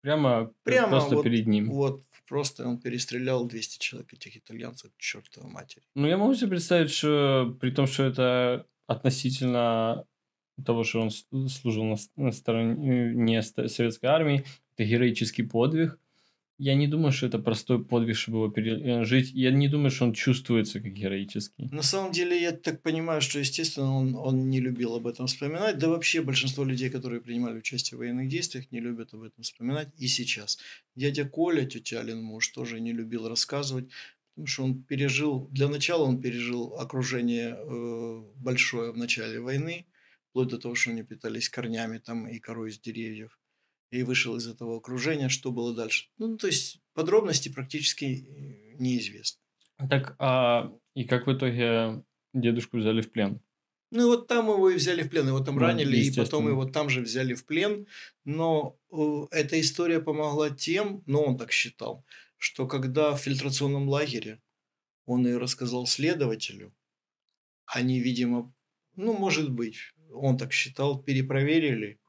Прямо, п- Прямо просто вот- перед ним. Вот, просто он перестрелял 200 человек, этих итальянцев, к чертовой матери. Ну, я могу себе представить, что при том, что это относительно того, что он служил на, на стороне не ст- советской армии, это героический подвиг. Я не думаю, что это простой подвиг, чтобы его пережить. Я не думаю, что он чувствуется как героический. На самом деле, я так понимаю, что, естественно, он, он не любил об этом вспоминать. Да вообще большинство людей, которые принимали участие в военных действиях, не любят об этом вспоминать и сейчас. Дядя Коля, тетя Алин муж, тоже не любил рассказывать, потому что он пережил, для начала он пережил окружение э, большое в начале войны, вплоть до того, что они питались корнями там и корой из деревьев. И вышел из этого окружения, что было дальше. Ну, то есть, подробности практически э, неизвестны. Так, а и как в итоге дедушку взяли в плен? Ну вот там его и взяли в плен, его там ну, ранили, и потом его там же взяли в плен. Но э, эта история помогла тем, но он так считал, что когда в фильтрационном лагере он и рассказал следователю, они, видимо, ну, может быть, он так считал, перепроверили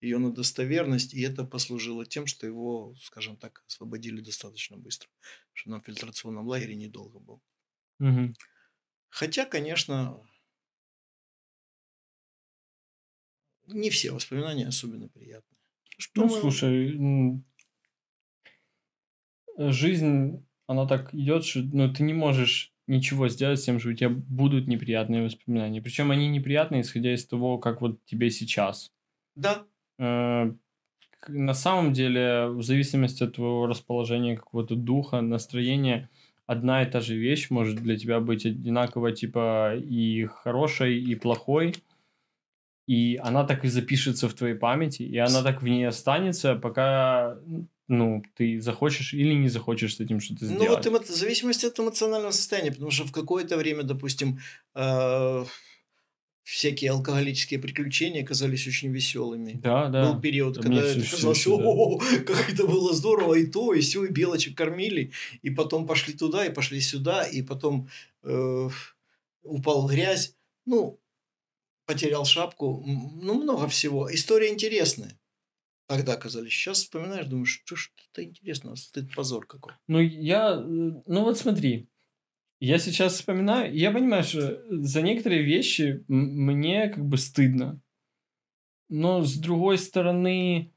ее на достоверность, и это послужило тем, что его, скажем так, освободили достаточно быстро, что на фильтрационном лагере недолго был. Угу. Хотя, конечно, не все воспоминания особенно приятные. Что ну, мы... слушай, жизнь, она так идет, что ну, ты не можешь ничего сделать с тем, что у тебя будут неприятные воспоминания. Причем они неприятные, исходя из того, как вот тебе сейчас. Да. Э, на самом деле, в зависимости от твоего расположения, какого-то духа, настроения, одна и та же вещь может для тебя быть одинаково типа и хорошей, и плохой и она так и запишется в твоей памяти, и она так в ней останется, пока ну, ты захочешь или не захочешь с этим что-то сделать. Ну, вот эмо... в зависимости от эмоционального состояния, потому что в какое-то время, допустим, э... всякие алкоголические приключения казались очень веселыми. Да, да. Был период, да, когда это казалось, о, как это было здорово, и то, и все, и белочек кормили, и потом пошли туда, и пошли сюда, и потом э... упал в грязь. Ну, потерял шапку. Ну, много всего. История интересная. Тогда оказались. Сейчас вспоминаешь, думаешь, что это интересно, стыд, позор какой. Ну, я... Э, ну, вот смотри. Я сейчас вспоминаю, я понимаю, что за некоторые вещи мне как бы стыдно. Но с другой стороны,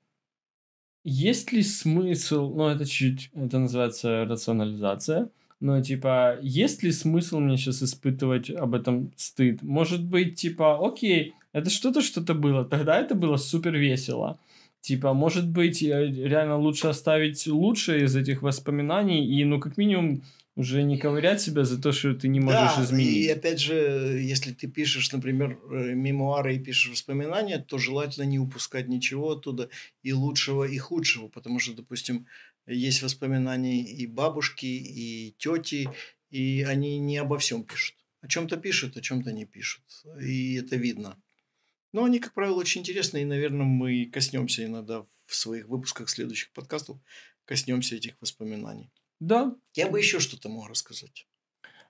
есть ли смысл, ну это чуть, это называется рационализация, но, типа, есть ли смысл мне сейчас испытывать об этом стыд? Может быть, типа, окей, это что-то, что-то было, тогда это было супер весело. Типа, может быть, реально лучше оставить лучшее из этих воспоминаний и, ну, как минимум, уже не ковырять себя за то, что ты не можешь да, изменить. И опять же, если ты пишешь, например, э, мемуары и пишешь воспоминания, то желательно не упускать ничего оттуда и лучшего, и худшего. Потому что, допустим, есть воспоминания и бабушки, и тети, и они не обо всем пишут. О чем-то пишут, о чем-то не пишут. И это видно. Но они, как правило, очень интересные. И, наверное, мы коснемся иногда в своих выпусках следующих подкастов, коснемся этих воспоминаний. Да. Я бы еще что-то мог рассказать.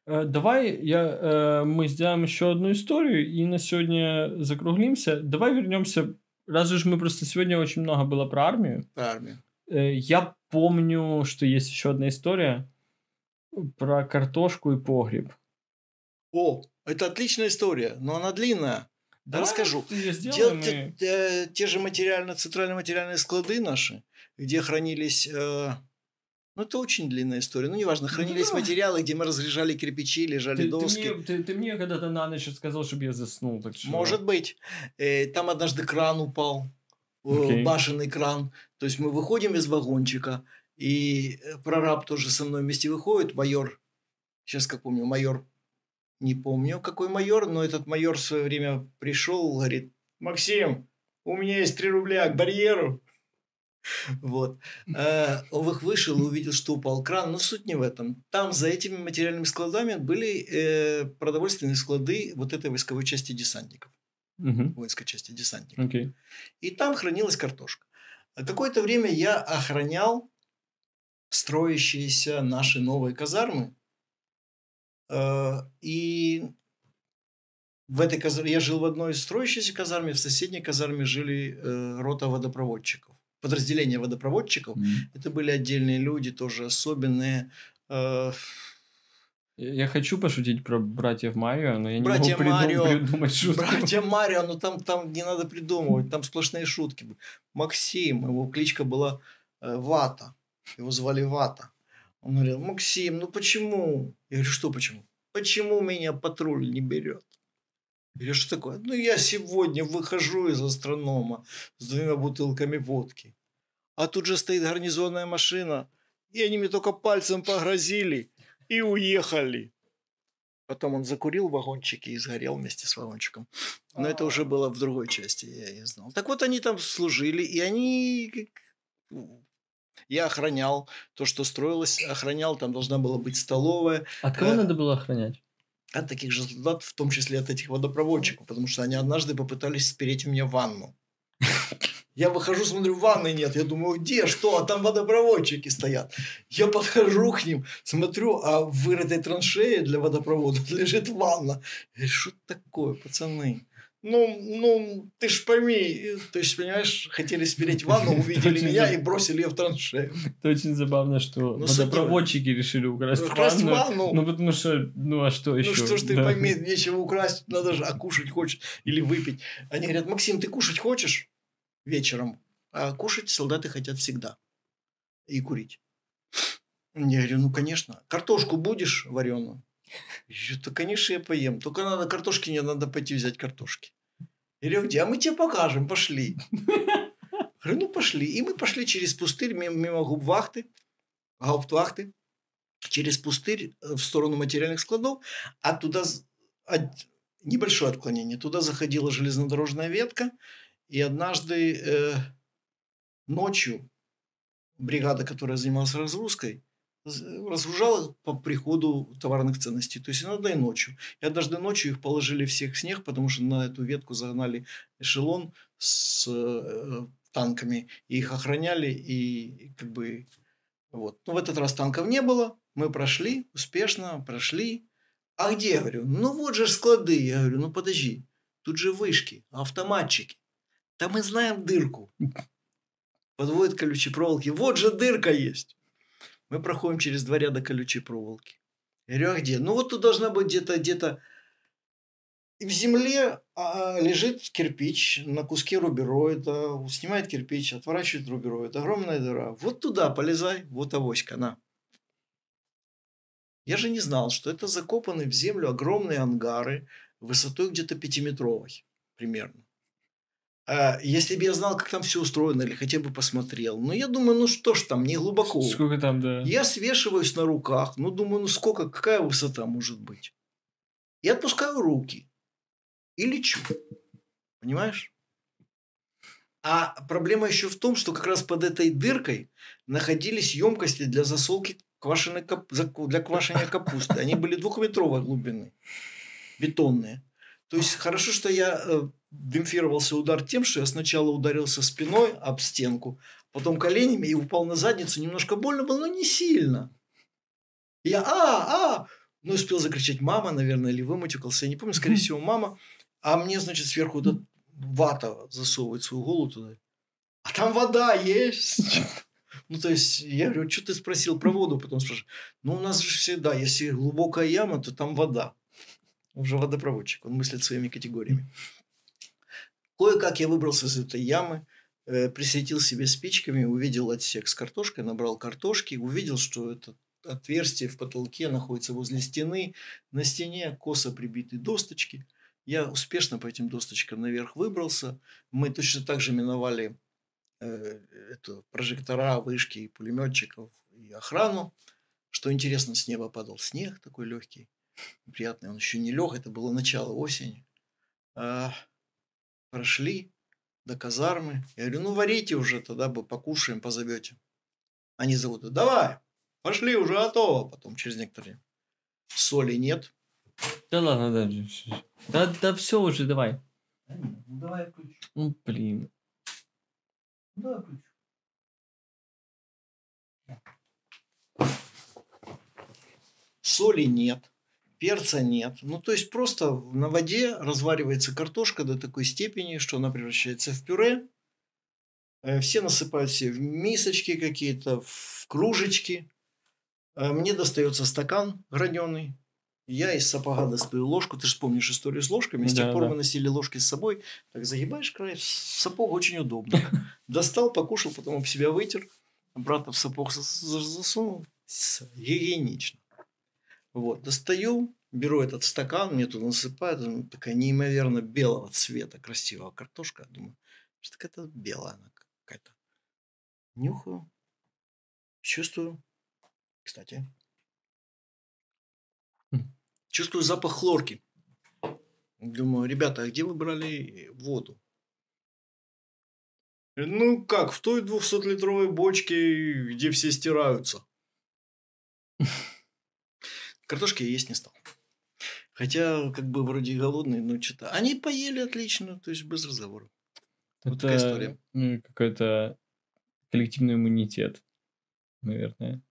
Э, давай я, э, мы сделаем еще одну историю и на сегодня закруглимся. Давай вернемся, раз уж мы просто сегодня очень много было про армию. Про армию. Э, я помню, что есть еще одна история про картошку и погреб. О, это отличная история, но она длинная. Да, расскажу. И... те, те, те же материально, центральные материальные склады наши, где хранились... Э, ну, это очень длинная история. Ну, неважно, хранились да. материалы, где мы разряжали кирпичи, лежали ты, доски. Ты мне, ты, ты мне когда-то на ночь сказал, чтобы я заснул. Так что... Может быть. Э, там однажды кран упал okay. башенный кран. То есть мы выходим из вагончика, и э, прораб тоже со мной вместе выходит, майор, сейчас как помню, майор, не помню какой майор, но этот майор в свое время пришел, говорит, Максим, у меня есть 3 рубля к барьеру. Вот. Э, он вышел и увидел, что упал кран. Но суть не в этом. Там за этими материальными складами были э, продовольственные склады вот этой войсковой части десантников угу. воинской части десантников. Okay. И там хранилась картошка. Какое-то время я охранял строящиеся наши новые казармы. Э, и в этой казарме, я жил в одной из строящейся казарме, в соседней казарме жили э, рота водопроводчиков. Подразделение водопроводчиков. Mm-hmm. Это были отдельные люди, тоже особенные. Э, я хочу пошутить про братьев Марио, но я не Братья могу Марио, придумать шутку. Братья Марио, ну там, там не надо придумывать, там сплошные шутки. Максим, его кличка была э, Вата, его звали Вата. Он говорил, Максим, ну почему? Я говорю, что почему? Почему меня патруль не берет? Я говорю, что такое? Ну, я сегодня выхожу из астронома с двумя бутылками водки. А тут же стоит гарнизонная машина, и они мне только пальцем погрозили и уехали. Потом он закурил в вагончике и сгорел вместе с вагончиком. Но это уже было в другой части, я не знал. Так вот, они там служили, и они... Я охранял то, что строилось, охранял, там должна была быть столовая. От кого э, надо было охранять? От таких же солдат, в том числе от этих водопроводчиков, потому что они однажды попытались спереть у меня ванну. Я выхожу, смотрю, ванны нет. Я думаю, где, что? А там водопроводчики стоят. Я подхожу к ним, смотрю, а в этой траншее для водопровода лежит ванна. Я говорю, что такое, пацаны? Ну, ну, ты ж пойми, то есть, понимаешь, хотели спереть ванну, увидели меня и бросили ее в траншею. Это очень забавно, что ну, водопроводчики решили украсть, ванну. Ну, потому что, ну, а что еще? Ну, что ж ты пойми, нечего украсть, надо же, а кушать хочешь или выпить. Они говорят, Максим, ты кушать хочешь вечером? А кушать солдаты хотят всегда. И курить. Я говорю, ну, конечно. Картошку будешь вареную? Да, конечно, я поем. Только надо картошки, не надо пойти взять картошки. Я говорю? А мы тебе покажем, пошли. Говорю, ну пошли. И мы пошли через пустырь мимо, мимо губвахты, гауптвахты, через пустырь э, в сторону материальных складов, а туда от, небольшое отклонение. Туда заходила железнодорожная ветка, и однажды э, ночью бригада, которая занималась разгрузкой, разгружала по приходу товарных ценностей. То есть иногда и ночью. И однажды ночью их положили всех в снег, потому что на эту ветку загнали эшелон с э, танками. И их охраняли, и как бы... Вот. Но в этот раз танков не было. Мы прошли, успешно прошли. А где, я говорю? Ну вот же склады. Я говорю, ну подожди. Тут же вышки, автоматчики. Там мы знаем дырку. Подводят колючие проволоки. Вот же дырка есть. Мы проходим через два ряда колючей проволоки. Я говорю, а где? Ну вот тут должна быть где-то где-то в земле а, лежит кирпич на куске рубероида, снимает кирпич, отворачивает рубероид, огромная дыра. Вот туда полезай, вот авоська, на. Я же не знал, что это закопаны в землю огромные ангары высотой где-то пятиметровой примерно. А, если бы я знал, как там все устроено, или хотя бы посмотрел. Ну, я думаю, ну что ж там, не глубоко. Сколько там, да. Я свешиваюсь на руках. Ну, думаю, ну сколько, какая высота может быть. И отпускаю руки. И лечу. Понимаешь? А проблема еще в том, что как раз под этой дыркой находились емкости для засолки квашеной кап... для квашения капусты. Они были двухметровой глубины. Бетонные. То есть хорошо, что я э, демпфировался удар тем, что я сначала ударился спиной об стенку, потом коленями и упал на задницу. Немножко больно было, но не сильно. Я а, а, ну успел закричать мама, наверное, или выматюкался, я не помню, скорее всего, мама. А мне, значит, сверху вот вата засовывает свою голову туда. А там вода есть. Ну, то есть, я говорю, что ты спросил про воду? Потом спрашиваю, ну, у нас же всегда, если глубокая яма, то там вода уже водопроводчик, он мыслит своими категориями. Кое-как я выбрался из этой ямы, э, присветил себе спичками, увидел отсек с картошкой, набрал картошки, увидел, что это отверстие в потолке находится возле стены, на стене косо прибиты досточки. Я успешно по этим досточкам наверх выбрался. Мы точно так же миновали э, это, прожектора, вышки пулеметчиков и охрану. Что интересно, с неба падал снег такой легкий приятный. Он еще не лег, это было начало осени. А, прошли до казармы. Я говорю, ну варите уже, тогда бы покушаем, позовете. Они зовут, давай, пошли, уже готово. Потом через некоторые соли нет. Да ладно, да, да, да все уже, давай. ну давай я включу. Ну, блин. Ну, давай включу. Соли нет перца нет. Ну, то есть просто на воде разваривается картошка до такой степени, что она превращается в пюре. Э, все насыпают все в мисочки какие-то, в кружечки. Э, мне достается стакан граненый. Я из сапога достаю ложку. Ты же помнишь историю с ложками. С да, тех пор да. мы носили ложки с собой. Так загибаешь край. Сапог очень удобно. Достал, покушал, потом об себя вытер. Обратно в сапог засунул. Гигиенично. Вот, достаю, беру этот стакан, мне туда насыпают, такая неимоверно белого цвета, красивая картошка. Думаю, что какая-то белая она какая-то. Нюхаю, чувствую. Кстати, хм. чувствую запах хлорки. Думаю, ребята, а где вы брали воду? Ну как, в той 200-литровой бочке, где все стираются. Картошки я есть не стал. Хотя, как бы, вроде голодный, но что-то... Они поели отлично, то есть без разговоров. Вот такая история. Это ну, какой-то коллективный иммунитет, наверное.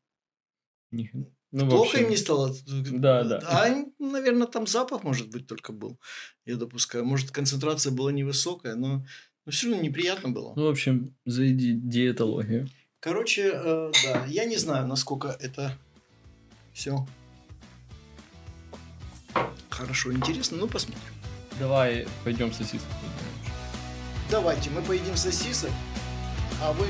Них- Ну, Плохо общем, им не стало? Да, да. А, наверное, там запах, может быть, только был. Я допускаю. Может, концентрация была невысокая, но, но все равно неприятно было. Ну, в общем, за ди- диетологию. Короче, э, да, я не знаю, насколько это все хорошо, интересно, ну посмотрим. Давай пойдем сосиску. Давайте, мы поедим сосисок, а вы